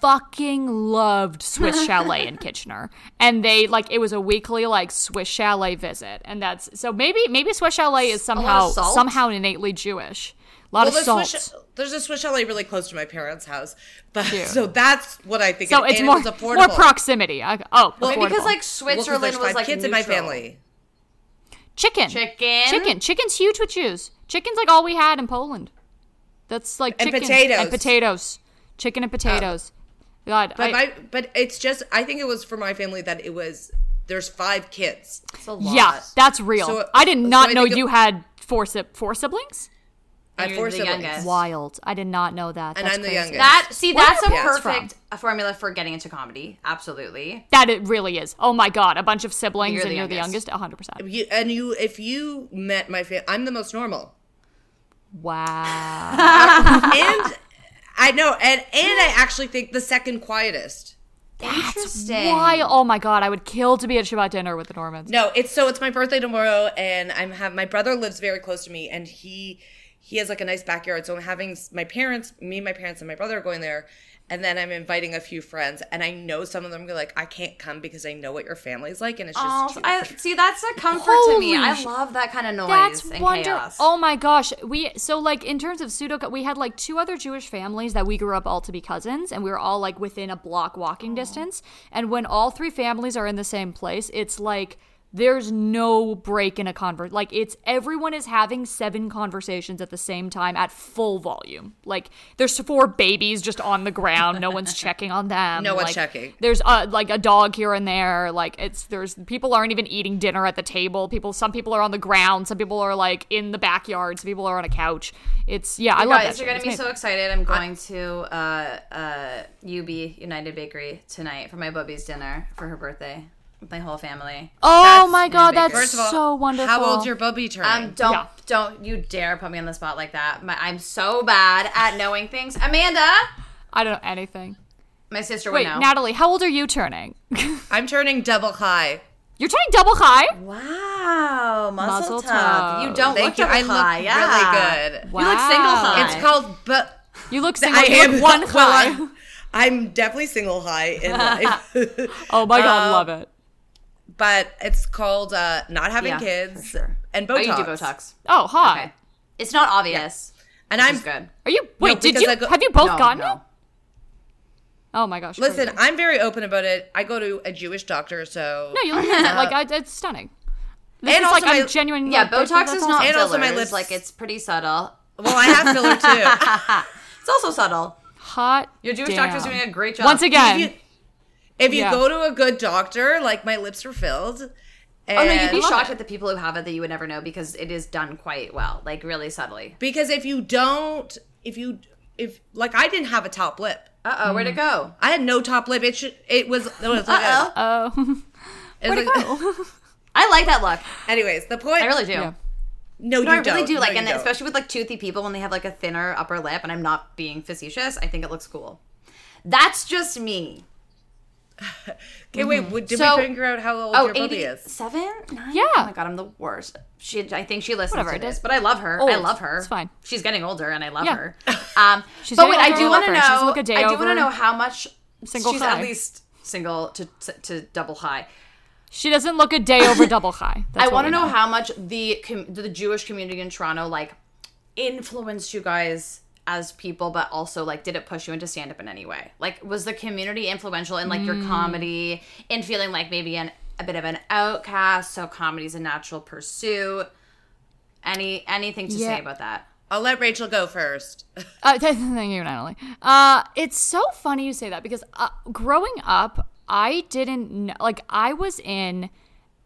fucking loved Swiss <laughs> Chalet in Kitchener, and they like it was a weekly like Swiss Chalet visit, and that's so maybe maybe Swiss Chalet is somehow somehow innately Jewish. A lot Well, of salt. Swiss, there's a Swiss Chalet really close to my parents' house, but Cute. so that's what I think. so it, it's and more it affordable. more proximity. I, oh, Maybe because like Well, 'cause Switzerland there's was five like kids in my family. chicken, Chicken. chicken, chicken's huge with Jews. Chicken's like all we had in Poland. That's like And potatoes. and potatoes, chicken and potatoes. God, But I- my but it's just I think it was for my family that it was there's five kids. It's a lot. Yeah, that's real. So- I did so not I know think it- you had four si- four siblings. I have four the siblings. youngest. Wild. I did not know that. And That's I'm the crazy. youngest. That see, Where that's a your perfect a formula for getting into comedy. Absolutely. That it really is. Oh my god, a bunch of siblings You're and the you're the youngest. youngest. hundred percent. You, and you if you met my family, I'm the most normal. Wow. <laughs> and I know, and and I actually think the second quietest. Interesting. Why? Oh my god, I would kill to be at Shabbat dinner with the Normans. No, it's so it's my birthday tomorrow, and I'm have my brother lives very close to me, and he he has like a nice backyard. So I'm having my parents, me, my parents, and my brother are going there, and then I'm inviting a few friends, and I know some of them are like, I can't come because I know what your family's like, and it's just Oh, I, see, that's a comfort to me. I love that kind of noise That's and wonder. chaos. Oh my gosh, we so like in terms of pseudo, we had like two other Jewish families that we grew up all to be cousins, and we were all like within a block walking distance. And when all three families are in the same place, it's like there's no break in a convert. Like it's everyone is having seven conversations at the same time at full volume. Like there's four babies just on the ground. No one's <laughs> checking on them. No one's Like, checking. There's uh, like a dog here and there. Like it's there's people aren't even eating dinner at the table. People some people are on the ground. Some people are like in the backyard. Some people are on a couch. It's yeah. I love Guys, you're gonna It's be made- so excited. I'm going to uh, uh, UB United Bakery tonight for my bubby's dinner for her birthday my whole family. Oh That's my god, that's First of all, so wonderful. How old's your bubby turning? Um, don't Yeah. don't you dare put me on the spot like that. My, I'm so bad at knowing things. Amanda, I don't know anything. my sister Wait, would know. Natalie, how old are you turning? <laughs> I'm turning double chai. You're turning double chai. wow, muscle, Mazel tov. tough. You don't Thank look you. double I look. Yeah. really good. Wow. You look single chai. It's called but You look single. I you am look one well, chai. I'm- <laughs> I'm definitely single chai in <laughs> life. Oh my god, Um, love it. But it's called uh, not having Yeah, kids sure. and Oh, Botox. you do Botox. Oh, hot. Okay. It's not obvious. And I'm good. Are you? Wait, did you? Go- have you both no, gotten no. it? Oh my gosh. listen. crazy. I'm very open about it. I go to a Jewish doctor, so No, you look handsome. like <laughs> I, it's stunning. This And is also like my- I'm genuine. Yeah, like, Botox is not And also my fillers. lips- Like it's pretty subtle. well, I have filler too. <laughs> It's also subtle. hot. Your Jewish damn. doctor's doing a great job. Once again. If you, Yeah. go to a good doctor, like my lips are filled. And Oh no, you'd be shocked it. at the people who have it that you would never know because it is done quite well, like really subtly. because if you don't, if you if like I didn't have a top lip. Uh oh, where'd it go? I had no top lip. It should. It was. <laughs> <laughs> It was like Uh a- oh. Oh, it was like- I like that look. anyways, the point. I really do. Yeah. No, No, you I really don't. do. Like, you and don't. especially with like toothy people when they have like a thinner upper lip, and I'm not being facetious. I think it looks cool. That's just me. Okay, <laughs> wait. w- Did So- we figure out how old Oh, your bubby is? Seven, Nine? Yeah. Oh my god, I'm the worst. She, I think she listens Whatever, to this, is but I love her. I love her. It's fine. She's getting older, and I love Yeah. her. Um, <laughs> She's but wait, I do want to her. She's know. like a day I do want to know how much single she's chai. at least single to to double chai. she doesn't look a day over <laughs> double chai. That's I want to we know how much the com- the Jewish community in Toronto like influenced you guys as people, but also like did it push you into stand up in any way? Like, was the community influential in like Mm. your comedy, in feeling like maybe an a bit of an outcast? So comedy's a natural pursuit. Any anything to Yeah. say about that? I'll let Rachel go first. <laughs> Uh, th- <laughs> thank you, Natalie. Uh, it's so funny you say that because uh, growing up, I didn't know, like I was in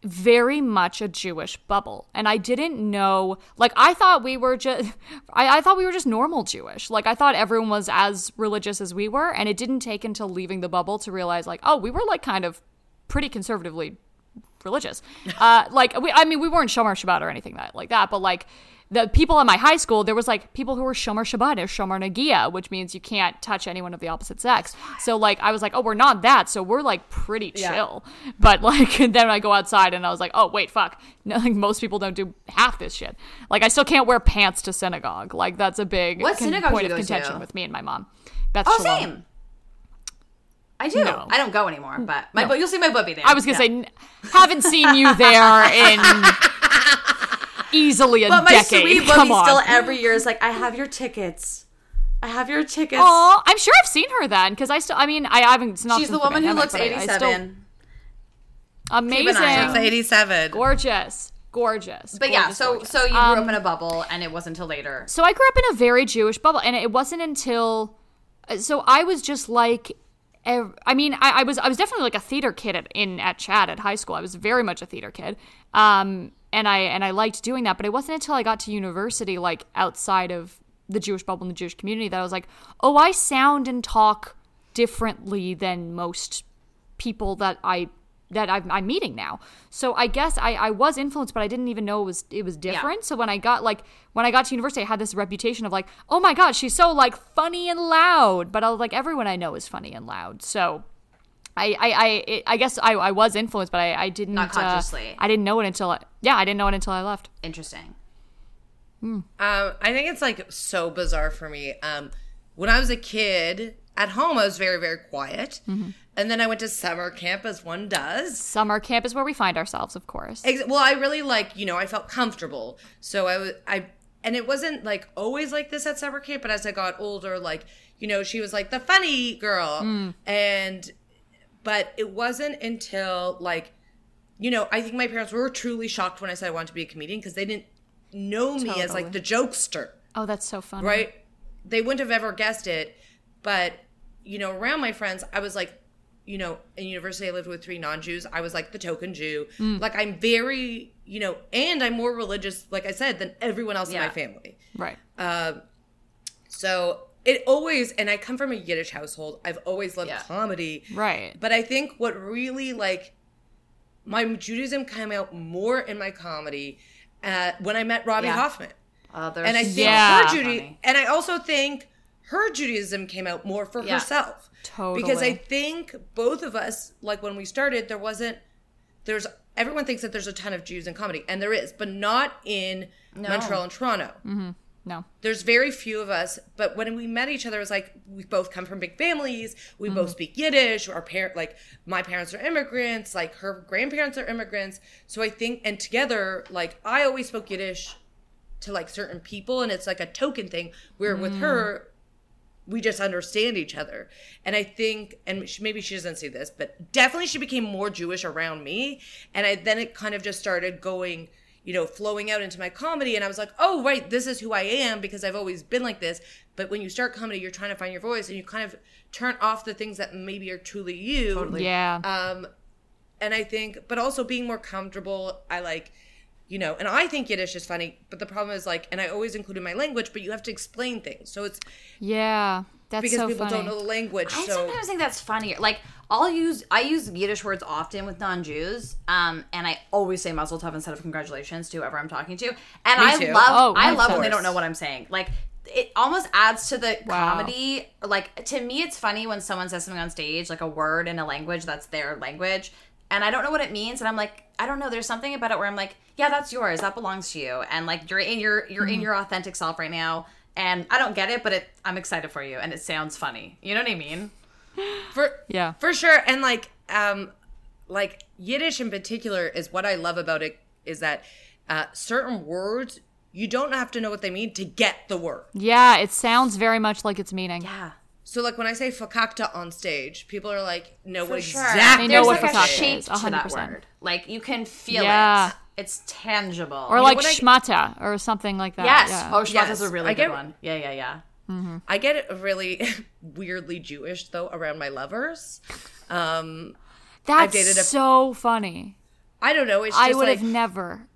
very much a Jewish bubble, and I didn't know. Like I thought we were just, <laughs> I, I thought we were just normal Jewish. Like I thought everyone was as religious as we were, and it didn't take until leaving the bubble to realize, like, oh, we were like kind of pretty conservatively religious. Uh, like we, I mean, we weren't Shomer Shabbat or anything that like that, but like the people at my high school, there was like people who were Shomer Shabbat or Shomer Negiah, which means you can't touch anyone of the opposite sex. So like I was like, oh, we're not that, so we're like pretty chill. But like <laughs> then I go outside and I was like, oh wait, fuck, <laughs> no, like most people don't do half this shit. Like I still can't wear pants to synagogue. Like that's a big What con- synagogue point of go to? contention with me and my mom. Beth Oh, Shalom. same. I do. No. I don't go anymore, but my but you'll see my bubby there. I was gonna Yeah. say, n- haven't seen you there in <laughs> easily a But my decade. sweet Come on. still every year is like, I have your tickets. I have your tickets. Oh, I'm sure I've seen her then because I still. I mean, I haven't. It's not She's the woman who pandemic, looks but I- I still- 87. amazing, Keep an eye out. It's 87. gorgeous, gorgeous. But yeah, so gorgeous. so you grew Um, up in a bubble, and it wasn't until later. So I grew up in a very Jewish bubble, and it wasn't until. So I was just like. I mean, I, I was I was definitely like a theater kid at, in at CHAT at high school. I was very much a theater kid, um, and I and I liked doing that. But it wasn't until I got to university, like outside of the Jewish bubble and the Jewish community, that I was like, oh, I sound and talk differently than most people that I that I'm, I'm meeting now. So I guess I, I was influenced, but I didn't even know it was it was different. So when I got like when I got to university, I had this reputation of like, oh my god, she's so like funny and loud. But I was like, everyone I know is funny and loud. So. I, I, I, it, I guess I, I was influenced, but I, I didn't. Not uh, consciously. I didn't know it until I, yeah, I didn't know it until I left. Interesting. Um, I think it's like so bizarre for me. Um, when I was a kid, at home I was very, very quiet. Mm-hmm. And then I went to summer camp as one does. Summer camp is where we find ourselves, of course. Ex- Well, I really like, you know, I felt comfortable. So I was, I, and it wasn't like always like this at summer camp, but as I got older, like, you know, she was like the funny girl. Mm. And, but it wasn't until like you know, I think my parents were truly shocked when I said I wanted to be a comedian because they didn't know me as like the jokester, Oh, that's so funny. right? They wouldn't have ever guessed it. But, you know, around my friends, I was like, you know, in university, I lived with three non Jews. I was like the token Jew. Like, I'm very, you know, and I'm more religious, like I said, than everyone else in my family. Right. So it always, and I come from a Yiddish household. I've always loved Yeah. comedy. Right. But I think what really like my Judaism came out more in my comedy uh, when I met Robbie Yeah. Hoffman, Uh, and I think Yeah. her Judy, Funny. and I also think her Judaism came out more for Yeah. herself. Totally. Because I think both of us, like when we started, there wasn't. There's everyone thinks that there's a ton of Jews in comedy, and there is, but not in Montreal and Toronto Mm-hmm. No. there's very few of us but when we met each other it was like we both come from big families we both speak yiddish our parent like my parents are immigrants like her grandparents are immigrants so i think and together like i always spoke yiddish to like certain people and it's like a token thing where with her we just understand each other. And i think and she, maybe she doesn't see this but definitely she became more jewish around me. And i then it kind of just started going you know flowing out into my comedy. And i was like oh right this is who i am because i've always been like this. But when you start comedy you're trying to find your voice and you kind of turn off the things that maybe are truly you. Totally. Yeah. um and i think but also being more comfortable i like you know and i think yiddish is funny but the problem is like and i always include in my language but you have to explain things so it's yeah. That's because so people funny. don't know the language I so sometimes think that's funnier. Like I'll use I use Yiddish words often with non-Jews, um, and I always say "mazel tov" instead of "congratulations" to whoever I'm talking to. And Me I too. love Oh, I of love when they don't know what I'm saying. Like it almost adds to the Wow. comedy. Like to me, it's funny when someone says something on stage, like a word in a language that's their language, and I don't know what it means, and I'm like, I don't know. There's something about it where I'm like, yeah, that's yours. That belongs to you, and like you're in your you're Mm-hmm. in your authentic self right now. And I don't get it, but it, I'm excited for you, and it sounds funny. You know what I mean? <laughs> for Yeah. for sure and like um like yiddish in particular is what i love about it is that uh certain words you don't have to know what they mean to get the word Yeah, it sounds very much like its meaning. Yeah. So like when i say fakakta on stage people are like know what sure. exactly They know There's what like a fakakta shape is, to that 100%. word. Like you can feel Yeah. it. It's tangible. Or You like know what I- or something like that. yes. Yeah. Oh, schmata's Yes. a really I good one. Yeah, yeah, yeah. i get it really <laughs> weirdly jewish though around my lovers um That's dated a- so funny. i don't know it's just I would like have never.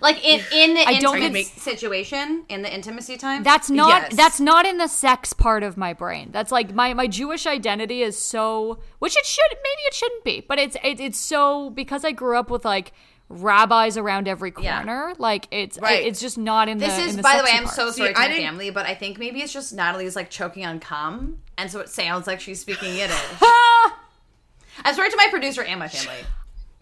Like in in the I don't intimate think- situation, in the intimacy time. That's not Yes. that's not in the sex part of my brain. That's like my my Jewish identity is so which it should maybe it shouldn't be, but it's it, it's so because I grew up with like rabbis around every Yeah. corner. Like it's Right. it's just not in the This the. is, in the by the way, sexy I'm part. so sorry to I my didn't- family, but I think maybe it's just Natalie's like choking on cum, and so it sounds like she's speaking Yiddish. <laughs> I'm sorry to my producer and my family.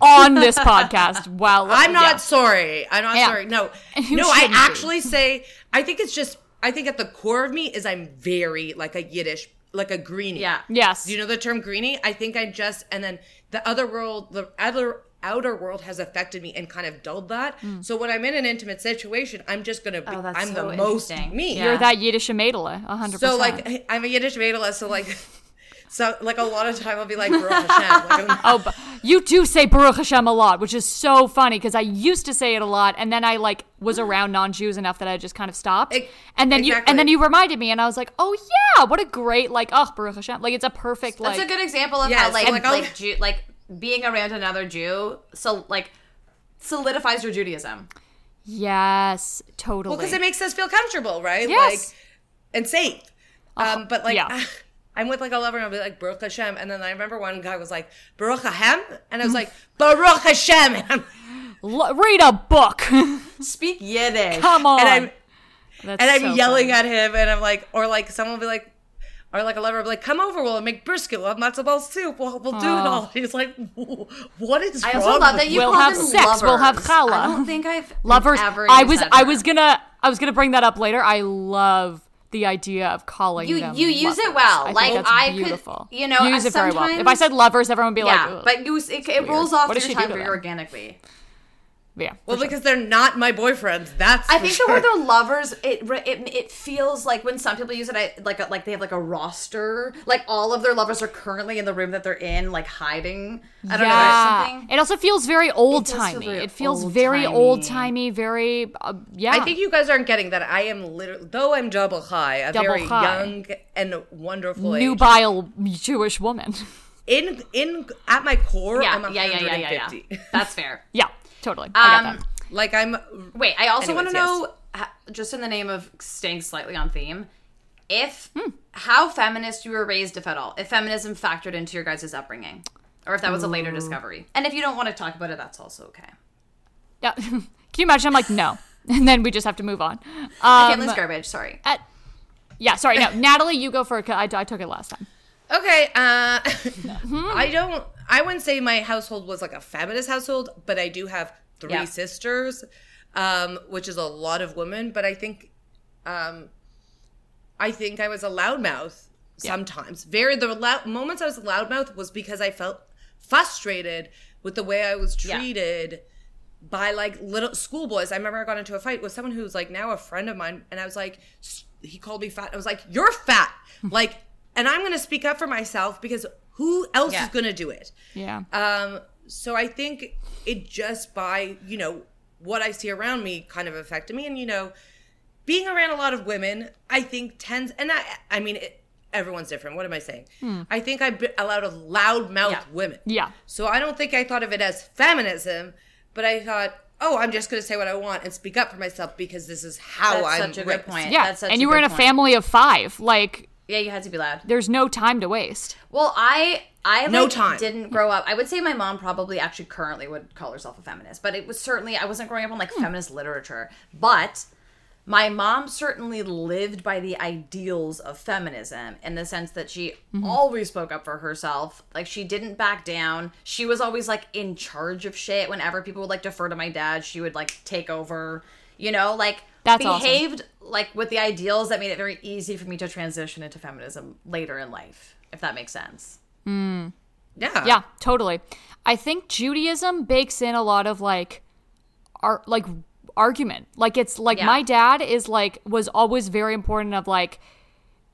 On this podcast. <laughs> Well, I'm not yeah. sorry. I'm not Yeah. sorry. No, <laughs> no. I shouldn't be. actually say. I think it's just. I think at the core of me is I'm very like a Yiddish, like a greenie. Yeah. Yes. Do you know the term greenie? I think I just and then the other world, the other outer world has affected me and kind of dulled that. Hmm. So when I'm in an intimate situation, I'm just gonna be. Oh, I'm so the most me. Yeah. You're that Yiddish Madela, a hundred So percent. like I'm a Yiddish Vedala, so like. So like a lot of time I'll be like Baruch Hashem. Like, <laughs> Oh, but you do say Baruch Hashem a lot, which is so funny because I used to say it a lot, and then I like was around non-Jews enough that I just kind of stopped. Ex- and then you and then you reminded me, and I was like, oh yeah, what a great like oh Baruch Hashem, like it's a perfect like That's a good example of Yes, how like like, like Jew, like being around another Jew, so like solidifies your Judaism. yes, totally. Well, because it makes us feel comfortable, right? Yes. Like and safe. Um, but like yeah. I'm with like a lover and I'll be like Baruch Hashem, and then I remember one guy was like Baruch Hashem, and I was like <laughs> Baruch Hashem, and L- read a book. <laughs> Speak Yiddish. Come on, and I'm That's and I'm so yelling funny. at him, and I'm like, or like someone will be like. Or like a lover will be like, come over, we'll make brisket, we'll have matzo ball soup, we'll, we'll do it all. <laughs> He's like, what is I wrong also love that you We'll call have them sex, lovers. we'll have challah. I don't think I've lovers. Ever I was I was gonna I was gonna bring that up later. I love the idea of calling You- them you use it well. I Like, I could- beautiful. you know, use it very well. If I said lovers, everyone would be yeah, like, but you, it, it rolls off What your tongue very organically. Yeah. Well, because they're not my boyfriends. That's I for think sure. the word the lovers it, it it feels like when some people use it I, like like they have like a roster like all of their lovers are currently in the room that they're in like hiding I don't know yeah. or something It also feels very old timey. It feels old-timey. very old timey. Very uh, yeah. I think you guys aren't getting that. I am literally, though I'm double chai, a Double very high. young and wonderful age. nubile Jewish woman. in in at my core, yeah I'm yeah yeah yeah yeah 150. yeah that's fair yeah, totally. I Um, that. like I'm. Wait, I also want to know, ha- just in the name of staying slightly on theme, if Hmm. how feminist you were raised, if at all, if feminism factored into your guys' upbringing, or if that was a later discovery. And if you don't want to talk about it, that's also okay. Yeah. <laughs> Can you imagine? I'm like no, <laughs> and then we just have to move on. I Um, can't lose garbage. Sorry. at- yeah, sorry. No, Natalie, you go for it. I, I took it last time. Okay, uh. <laughs> I don't. I wouldn't say my household was like a feminist household, but I do have three Yeah. sisters, um, which is a lot of women. But I think, um, I think I was a loudmouth sometimes. Very the loud, moments I was a loudmouth was because I felt frustrated with the way I was Yeah. treated by like little schoolboys. I remember I got into a fight with someone who's like now a friend of mine, and I was like, he called me fat. I was like, you're fat, like, and I'm gonna speak up for myself because who else Yeah. is gonna do it? Yeah. Um, so I think it just by you know what I see around me kind of affected me, and you know, being around a lot of women, I think tends, and I, I mean, it, everyone's different. What am I saying? I think I be allowed a loud mouth Yeah. women. Yeah. So I don't think I thought of it as feminism, but I thought, oh, I'm just going to say what I want and speak up for myself because this is how That's I'm such a raised. good point. Yeah. That's such and you were in a point. family of five. Like, Yeah, you had to be loud. there's no time to waste. Well, I I No like, time. didn't grow up. I would say my mom probably actually currently would call herself a feminist, but it was certainly I wasn't growing up on like hmm. feminist literature. But my mom certainly lived by the ideals of feminism in the sense that she mm-hmm. always spoke up for herself. Like she didn't back down. She was always like in charge of shit. Whenever people would like defer to my dad, she would like take over. You know, like That's awesome. behaved like with the ideals that made it very easy for me to transition into feminism later in life, if that makes sense. Hmm. Yeah. Yeah, totally. I think Judaism bakes in a lot of like art like argument. Like it's like Yeah. my dad is like was always very important of like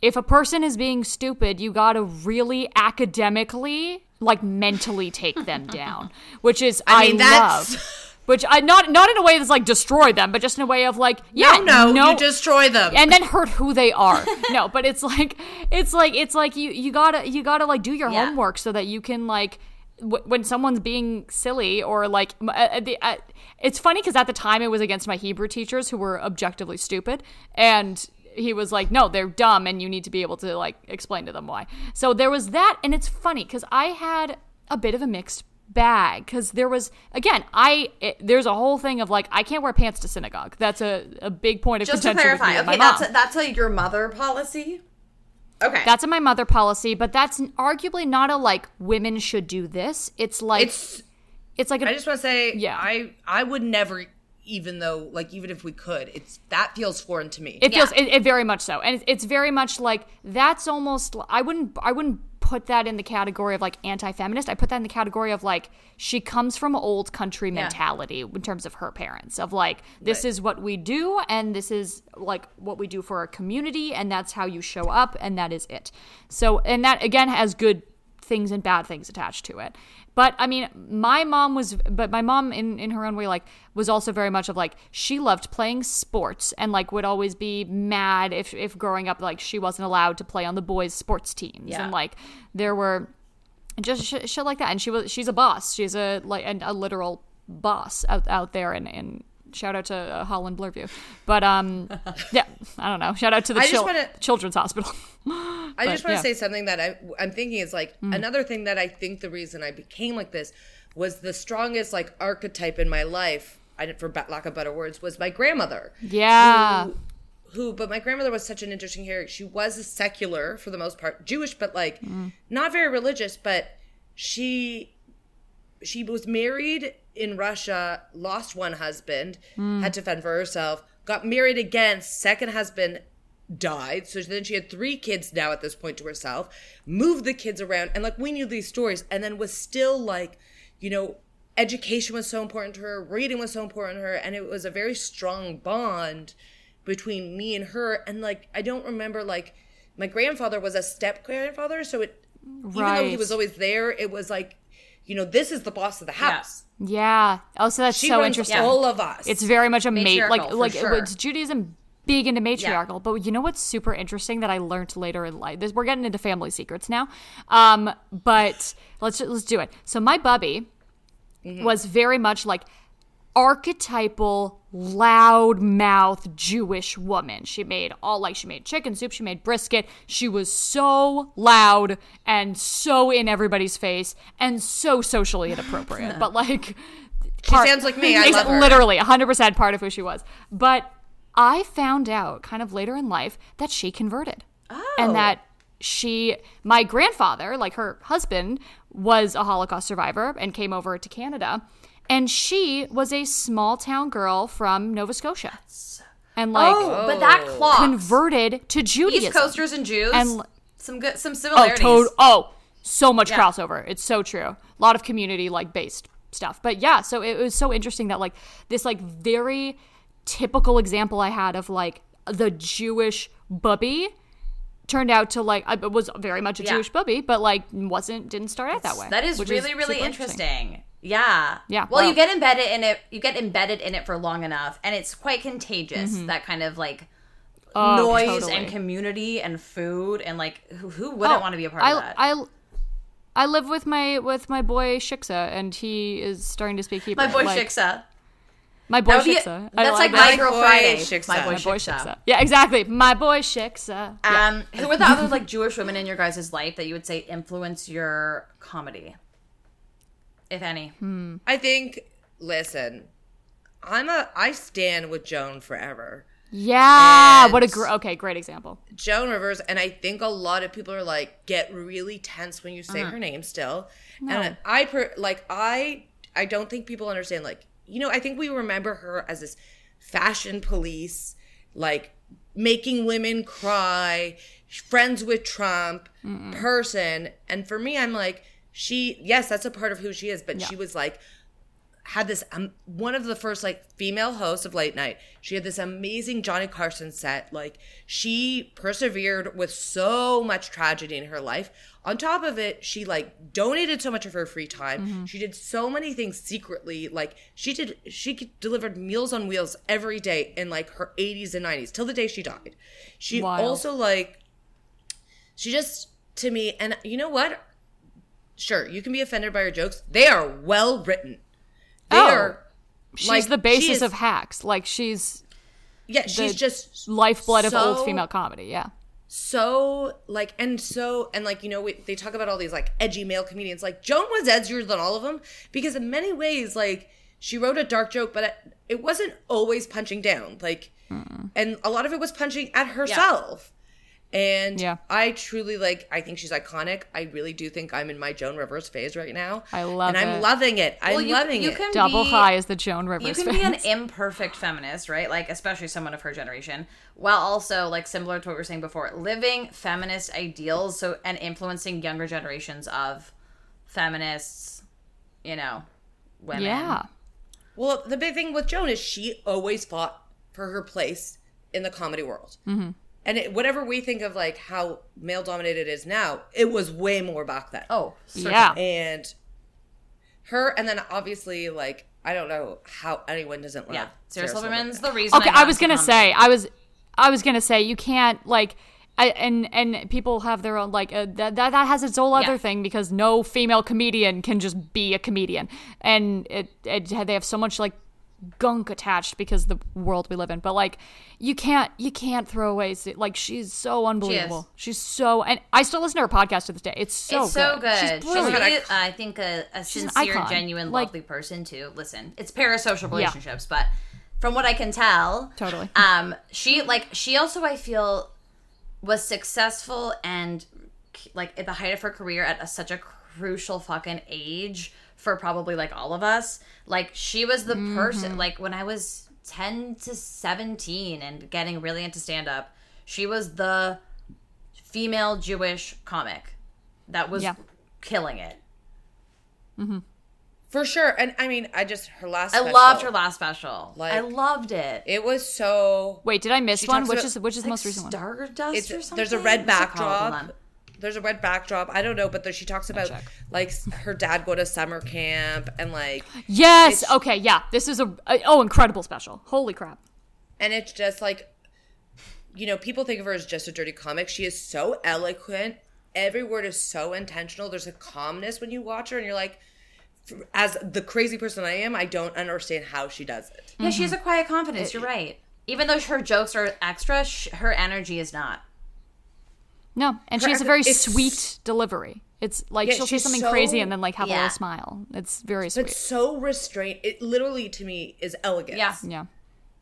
if a person is being stupid, you got to really academically like mentally take them <laughs> down, which is I, I mean, that's- love. Which I not not in a way that's like destroy them, but just in a way of like yeah, No, no, no you destroy them. and then hurt who they are. <laughs> no, but it's like it's like it's like you you gotta you gotta like do your Yeah. homework so that you can like w- when someone's being silly or like uh, the, uh, it's funny because at the time it was against my Hebrew teachers who were objectively stupid and. He was like, no, they're dumb, and you need to be able to like explain to them why. So there was that, and it's funny because I had a bit of a mixed bag because there was again, I it, there's a whole thing of like I can't wear pants to synagogue. That's a, a big point of Just to contention with me clarify, okay, that's a, that's a your mother policy. Okay, That's in my mother policy, but that's arguably not a like women should do this. It's like it's, it's like a, I just want to say Yeah. I I would never even though like even if we could, it's that feels foreign to me. it feels yeah. it, it very much so, and it's, it's very much like that's almost I wouldn't I wouldn't put that in the category of like anti-feminist. I put that in the category of like she comes from old country mentality in terms of her parents of like this Right. is what we do and this is like what we do for our community and that's how you show up and that is it. So and that again has good things and bad things attached to it. But I mean, my mom was, but my mom in, in her own way, like, was also very much of like, she loved playing sports and like would always be mad if, if growing up, like, she wasn't allowed to play on the boys' sports teams. Yeah. And like, there were just sh- shit like that. And she was, she's a boss. She's a, like, an, a literal boss out, out there. And, and shout out to uh, Holland Bloorview. But, um, <laughs> yeah, I don't know. Shout out to the I just chil- wanna- children's hospital. <laughs> I just want to yeah. Mm. say something that I, I'm thinking is like another thing that I think the reason I became like this was the strongest like archetype in my life. I didn't, for lack of better words, was my grandmother. Yeah. Who, who, but my grandmother was such an interesting character. She was a secular for the most part, Jewish, but like not very religious. But she, she was married in Russia, lost one husband, had to fend for herself, got married again, second husband died. So then she had three kids now at this point to herself, moved the kids around, and like we knew these stories, and then was still like, you know, education was so important to her, reading was so important to her, and it was a very strong bond between me and her. And like, I don't remember like my grandfather was a step grandfather, so it even though he was always there, it was like, you know, this is the boss of the house. Yeah. Oh, so that's She so runs interesting. all of us. It's very much a mate Matriarchal, like for like sure. it's Judaism big into matriarchal. But you know what's super interesting that I learned later in life? This, we're getting into family secrets now. Um, but let's let's do it. So my bubby Mm-hmm. was very much like archetypal loud mouth Jewish woman. She made all like she made chicken soup, she made brisket. She was so loud and so in everybody's face and so socially inappropriate. <laughs> but like she sounds like me. I love her. Literally, 100% part of who she was. But I found out kind of later in life that she converted. Oh. And that she, my grandfather, like her husband, was a Holocaust survivor and came over to Canada. And she was a small town girl from Nova Scotia. And like oh, but that oh. clock. converted to Judaism. East Coasters and Jews. And- some good, some similarities. Oh, similarities. to- oh, so much Yeah. crossover. It's so true. A lot of community like based stuff. But yeah, so it was so interesting that like this like very typical example I had of like the Jewish bubby turned out to like I was very much a Yeah. Jewish bubby, but like wasn't didn't start out that way. That is which really, really super interesting. Yeah. Yeah, Well, wow. you get embedded in it. You get embedded in it for long enough, and it's quite contagious. That kind of like Mm-hmm. Oh, noise totally. and community and food and like who, who wouldn't Oh, want to be a part I, of that? I I live with my with my boy Shiksa, and he is starting to speak Hebrew. My boy like, Shiksa. My boy That be- Shiksa. I that's like that. my girl boy Friday. Shiksa. My boy, My boy Shiksa. Shiksa. Yeah, exactly. My boy Shiksa. Yeah. Um, who are the other like Jewish women in your guys' life that you would say influence your comedy, if any? Hmm. I think. Listen, I'm a. I stand with Joan forever. Yeah, And- what a gr- okay, great example. Joan Rivers, and I think a lot of people are like get really tense when you say Uh-huh. her name still. And I per like I I don't think people understand like you know I think we remember her as this fashion police like making women cry, friends with Trump person, and for me I'm like she yes that's a part of who she is, but she was like had this um, one of the first like female hosts of late night. She had this amazing Johnny Carson set. Like she persevered with so much tragedy in her life. On top of it, she like donated so much of her free time. She did so many things secretly. Like she did, she delivered Meals on Wheels every day in like her 80s and 90s till the day she died. She Wild. also like she just to me and you know what sure you can be offended by her jokes they are well written they Oh. are She's like, the she basis is- of hacks. Like she's yeah she's the just lifeblood of old female comedy. Yeah. so like and so and like you know we, they talk about all these like edgy male comedians like joan was edgier than all of them because in many ways like she wrote a dark joke but it, it wasn't always punching down like hmm. and a lot of it was punching at herself and Yeah. i truly like i think she's iconic i really do think i'm in my joan rivers phase right now I love it. and i'm loving it i'm Well, you, loving you it can Double be, high is the Joan Rivers. You can be an imperfect feminist, right? Like, especially someone of her generation, while also, like, similar to what we were saying before, living feminist ideals, so and influencing younger generations of feminists, you know, women. yeah. Well, the big thing with Joan is she always fought for her place in the comedy world. Mm-hmm. And it, whatever we think of like how male dominated it is now, it was way more back then. Oh, certainly. Yeah. And her, and then obviously, like, I don't know how anyone doesn't love Yeah. Sarah, Sarah Silverman's the reason. Okay, got I was gonna comedy. say, I was, I was gonna say, you can't like, I, and and people have their own like uh, that, that that has its whole other Yeah. thing because no female comedian can just be a comedian, and it, it they have so much like gunk attached because the world we live in. But like, you can't you can't throw away like she's so unbelievable. She's so, and I still listen to her podcast to this day. It's so it's so good. good. She's She's, brilliant. really, I think, a, a sincere, genuine, Like- lovely person too. Listen, it's parasocial relationships, but from what I can tell, Totally. Um, she like she also I feel was successful and like at the height of her career at a, such a crucial fucking age for probably like all of us. Like she was the person. Mm-hmm. Like when I was ten to seventeen and getting really into stand up, she was the female Jewish comic that was Yeah. killing it. Mhm. For sure. And I mean, I just her last I special, loved her last special. Like- I loved it. It was so Wait, did I miss She one? Which about- is which is the Like most recent one? Stardust it's or something. there's a red What's it? Hold backdrop. On. There's a red backdrop. I don't know, but there, she talks about like her dad go to summer camp and like Yes. Okay. Yeah. This is a, a oh incredible special. Holy crap. and it's just like you know people think of her as just a dirty comic she is so eloquent every word is so intentional there's a calmness when you watch her and you're like as the crazy person i am i don't understand how she does it Yeah, she has a mm-hmm. quiet confidence. You're right. Even though her jokes are extra, sh- her energy is not. No, and she has a very sweet delivery. It's like Yeah, she'll say something so- crazy and then like have a little smile. It's very sweet. but sweet. so restrained it literally to me is elegant Yeah. Yeah.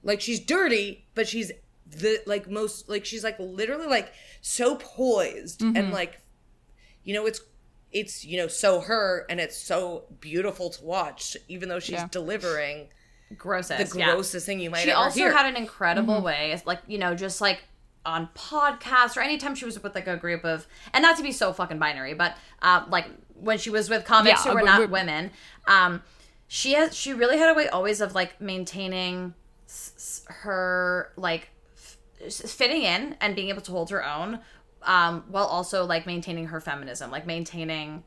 like she's dirty but she's the like most like she's like literally like so poised Mm-hmm. and like you know it's it's you know so her and it's so beautiful to watch even though she's Yeah. delivering Grossest. the yeah. grossest thing you might ever. She ever also hear. had an incredible way, like you know, just like on podcasts or anytime she was with like a group of, and not to be so fucking binary, but uh, like when she was with comics Yeah, who were not we're- women, um, she has she really had a way always of like maintaining s- her like f- fitting in and being able to hold her own, um, while also like maintaining her feminism, like maintaining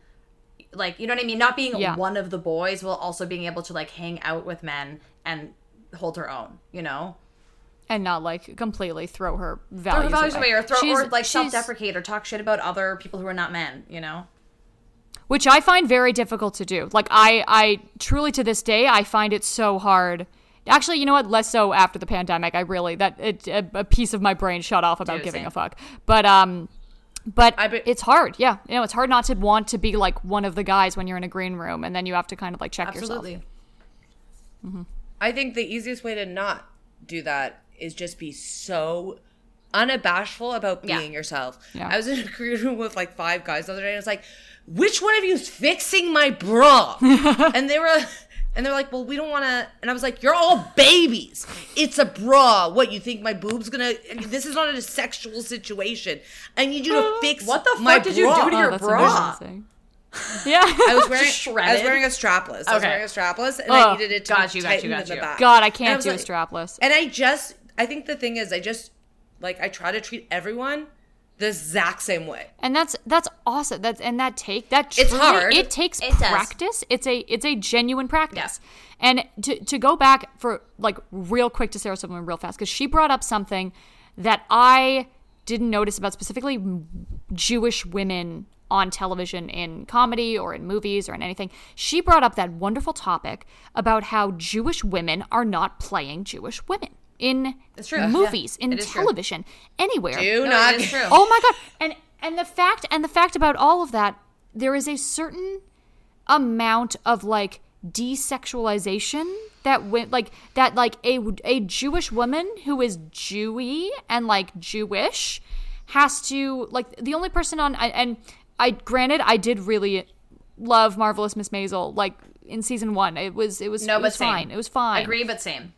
like you know what I mean, not being Yeah. one of the boys, while also being able to like hang out with men and hold her own. You know, and not like completely throw her throw values, her values away, or throw She's- or like self-deprecate or talk shit about other people who are not men. You know, which I find very difficult to do. Like I, I truly to this day, I find it so hard. Actually, you know what? Less so after the pandemic. I really that it, a, a piece of my brain shut off about Dude, giving same. a fuck. But um, but I bet- it's hard. Yeah, you know, it's hard not to want to be like one of the guys when you're in a green room, and then you have to kind of like check absolutely. yourself. I think the easiest way to not do that is just be so unabashful about Yeah. being yourself. Yeah. I was in a green room <laughs> with like five guys the other day, and I was like, "Which one of you is fixing my bra?" <laughs> and they were. And they're like, well, we don't want to. And I was like, you're all babies. It's a bra. What, you think my boob's gonna. This is not a sexual situation. I need you to <gasps> fix What the my fuck did you do to Oh, your that's bra? amazing. <laughs> Yeah. I was wearing Just I was wearing a strapless. I was wearing a strapless, and Oh, I needed it to got be you, got you, tightened got in the back. God, I can't was do like- a strapless. And I just, I think the thing is, I just like I try to treat everyone the exact same way. and that's that's awesome that's and that take that It's hard. it takes It does. practice it's a it's a genuine practice and to, to go back for like real quick to sarah silverman real fast because she brought up something that i didn't notice about specifically jewish women on television in comedy or in movies or in anything she brought up that wonderful topic about how jewish women are not playing jewish women in true. movies in It is true. television anywhere Do No, not. true. oh my god and and the fact and the fact about all of that there is a certain amount of like desexualization that went like that like a a Jewish woman who is Jewy and like Jewish has to like the only person on and I granted I did really love marvelous Miss Maisel like in season 1 it was it was No, it but was same. fine it was fine Agree, but same.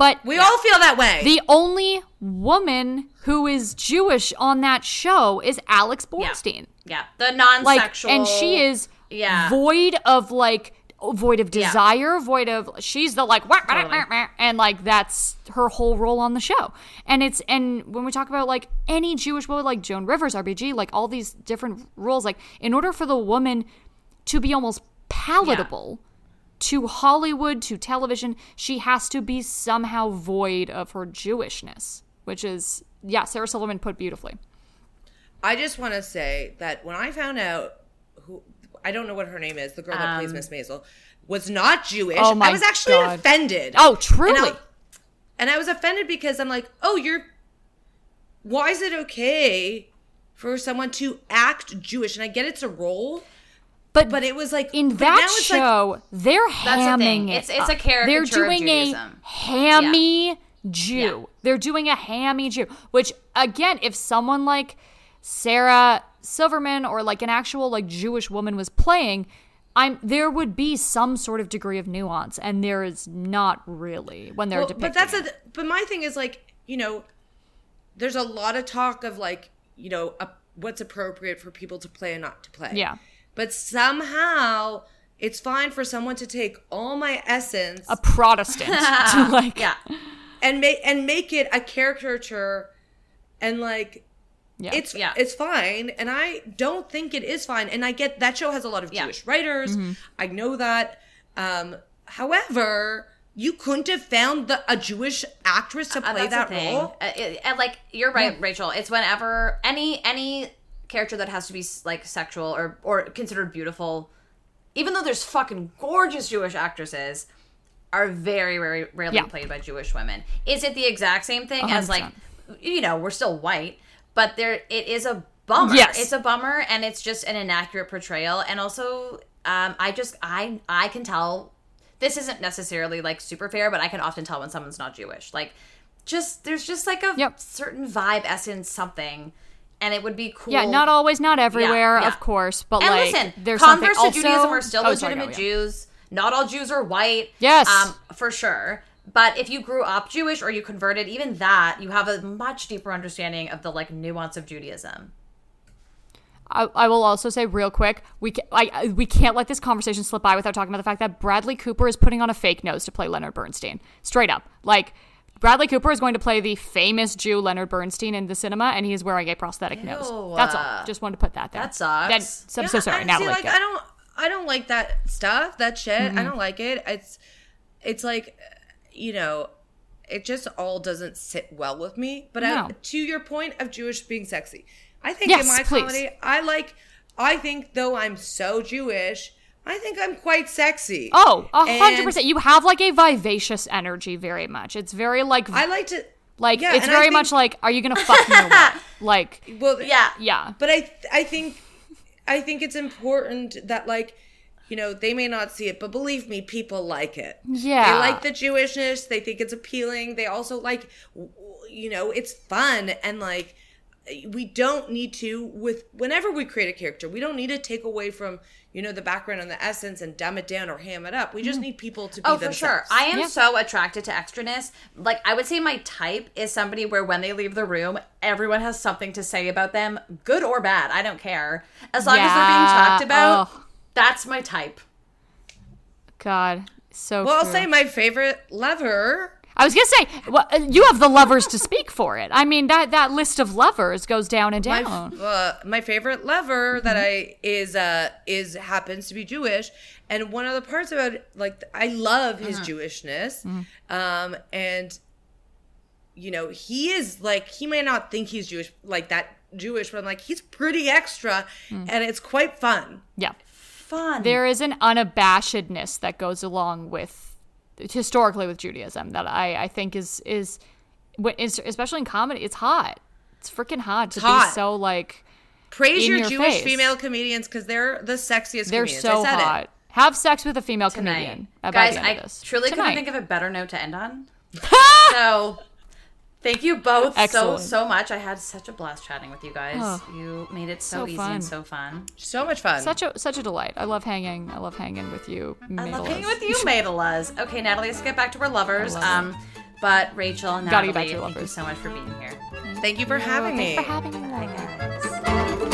But We all feel that way. the only woman who is Jewish on that show is Alex Borstein. Yeah, yeah. the non-sexual. like, and she is Yeah. void of like void of Yeah. desire, void of she's the like wah, wah, wah, wah, and like that's her whole role on the show. And it's and when we talk about like any Jewish woman like Joan Rivers, RBG, like all these different roles, like in order for the woman to be almost palatable to Hollywood, to television, she has to be somehow void of her Jewishness, which is yeah, Sarah Silverman put beautifully. I just want to say that when I found out who I don't know what her name is, the girl that Um, plays Miss Maisel, was not Jewish, Oh my I was actually God. offended. Oh, truly. And I, and I was offended because I'm like, oh, you're. Why is it okay for someone to act Jewish? And I get it's a role, But but it was like in that it's like- show, they're the hamming thing. it. It's- it's a caricature They're doing a hammy Jew. Yeah. They're doing a hammy Jew. Which again, if someone like Sarah Silverman or like an actual like Jewish woman was playing, I'm there would be some sort of degree of nuance, and there is not really when they're Well, depicting. but that's it. a but my thing is like you know there's a lot of talk of like you know a, what's appropriate for people to play and not to play Yeah. But somehow it's fine for someone to take all my essence A Protestant <laughs> to like Yeah. and make and make it a caricature and like yeah. it's Yeah. it's fine and i don't think it is fine and i get that show has a lot of Yeah. jewish writers Mm-hmm. i know that um however you couldn't have found the, a jewish actress to Uh, play that's the that role Uh, it- and like you're right, Rachel. It's whenever any any character that has to be like sexual or or considered beautiful, even though there's fucking gorgeous Jewish actresses, are very very rarely Yeah. played by Jewish women. Is it the exact same thing as like you know we're still white, but there it is a bummer. Yes. It's a bummer, and it's just an inaccurate portrayal. And also, um, I just I I can tell this isn't necessarily like super fair, but I can often tell when someone's not Jewish. Like, just there's just like a Yep. certain vibe, essence, something, and it would be cool. Yeah, not always, not everywhere, yeah. of course, but And like listen, there's converts to also, Judaism are still Oh, sorry, legitimate yeah. Jews. Not all Jews are white. Yes. um, for sure. But if you grew up Jewish or you converted, even that, you have a much deeper understanding of the like nuance of Judaism. I, I will also say real quick, we ca- I, I- we can't let this conversation slip by without talking about the fact that Bradley Cooper is putting on a fake nose to play Leonard Bernstein. Straight up, like Bradley Cooper is going to play the famous Jew Leonard Bernstein in the cinema, and he is wearing a prosthetic nose. That's uh, all. Just wanted to put that there. that sucks. So, I'm so sorry, see, like i don't i don't like that stuff that shit Mm-hmm. i don't like it it's it's like you know it just all doesn't sit well with me but I, to your point of jewish being sexy i think Yes, in my please. comedy i like i think though i'm so jewish i think i'm quite sexy Oh, a hundred percent. You have like a vivacious energy, very much. It's very like, i like to like yeah, it's very think- much like, are you gonna fuck me or <laughs> what? Like, well Yeah. yeah, but i i think i think it's important that like you know they may not see it but believe me people like it yeah. they like the jewishness they think it's appealing they also like you know it's fun and like we don't need to with whenever we create a character we don't need to take away from you know the background and the essence and dumb it down or ham it up we just mm-hmm. need people to be Oh, for sure. I am Yeah. so attracted to extraness. Like, I would say my type is somebody where when they leave the room, everyone has something to say about them, good or bad. I don't care. As long as they're being talked about, Oh. that's my type. God, so. well i'll say my favorite lover I was gonna say, well, you have the lovers to speak for it. I mean, that that list of lovers goes down and my, down. uh, my favorite lover that Mm-hmm. I is uh is happens to be Jewish, and one of the parts about it, like I love his Uh-huh. Jewishness, Mm-hmm. um, and you know he is like he may not think he's Jewish like that Jewish, but I'm like he's pretty extra, Mm. and it's quite fun. yeah, Fun. there is an unabashedness that goes along with historically with Judaism that I I think is is, especially in comedy. It's hot. It's freaking hot to hot. be so like Praise your, your Jewish face. female comedians because they're the sexiest. they're comedians. so I said hot. It. Have sex with a female tonight. comedian. Guys, I truly Tonight. couldn't think of a better note to end on. <laughs> so, thank you both Excellent. so, so much. I had such a blast chatting with you guys. Oh. you made it so, So easy fun. and so fun. So much fun. such a such a delight. I love hanging. I love hanging with you. I love hanging with you, Madalas. Okay, Natalie, let's get back to our lovers. love Um, but Rachel and Gotta Natalie, back to your thank you so much for being here. Thank you for having Thanks me. for having me. Laura.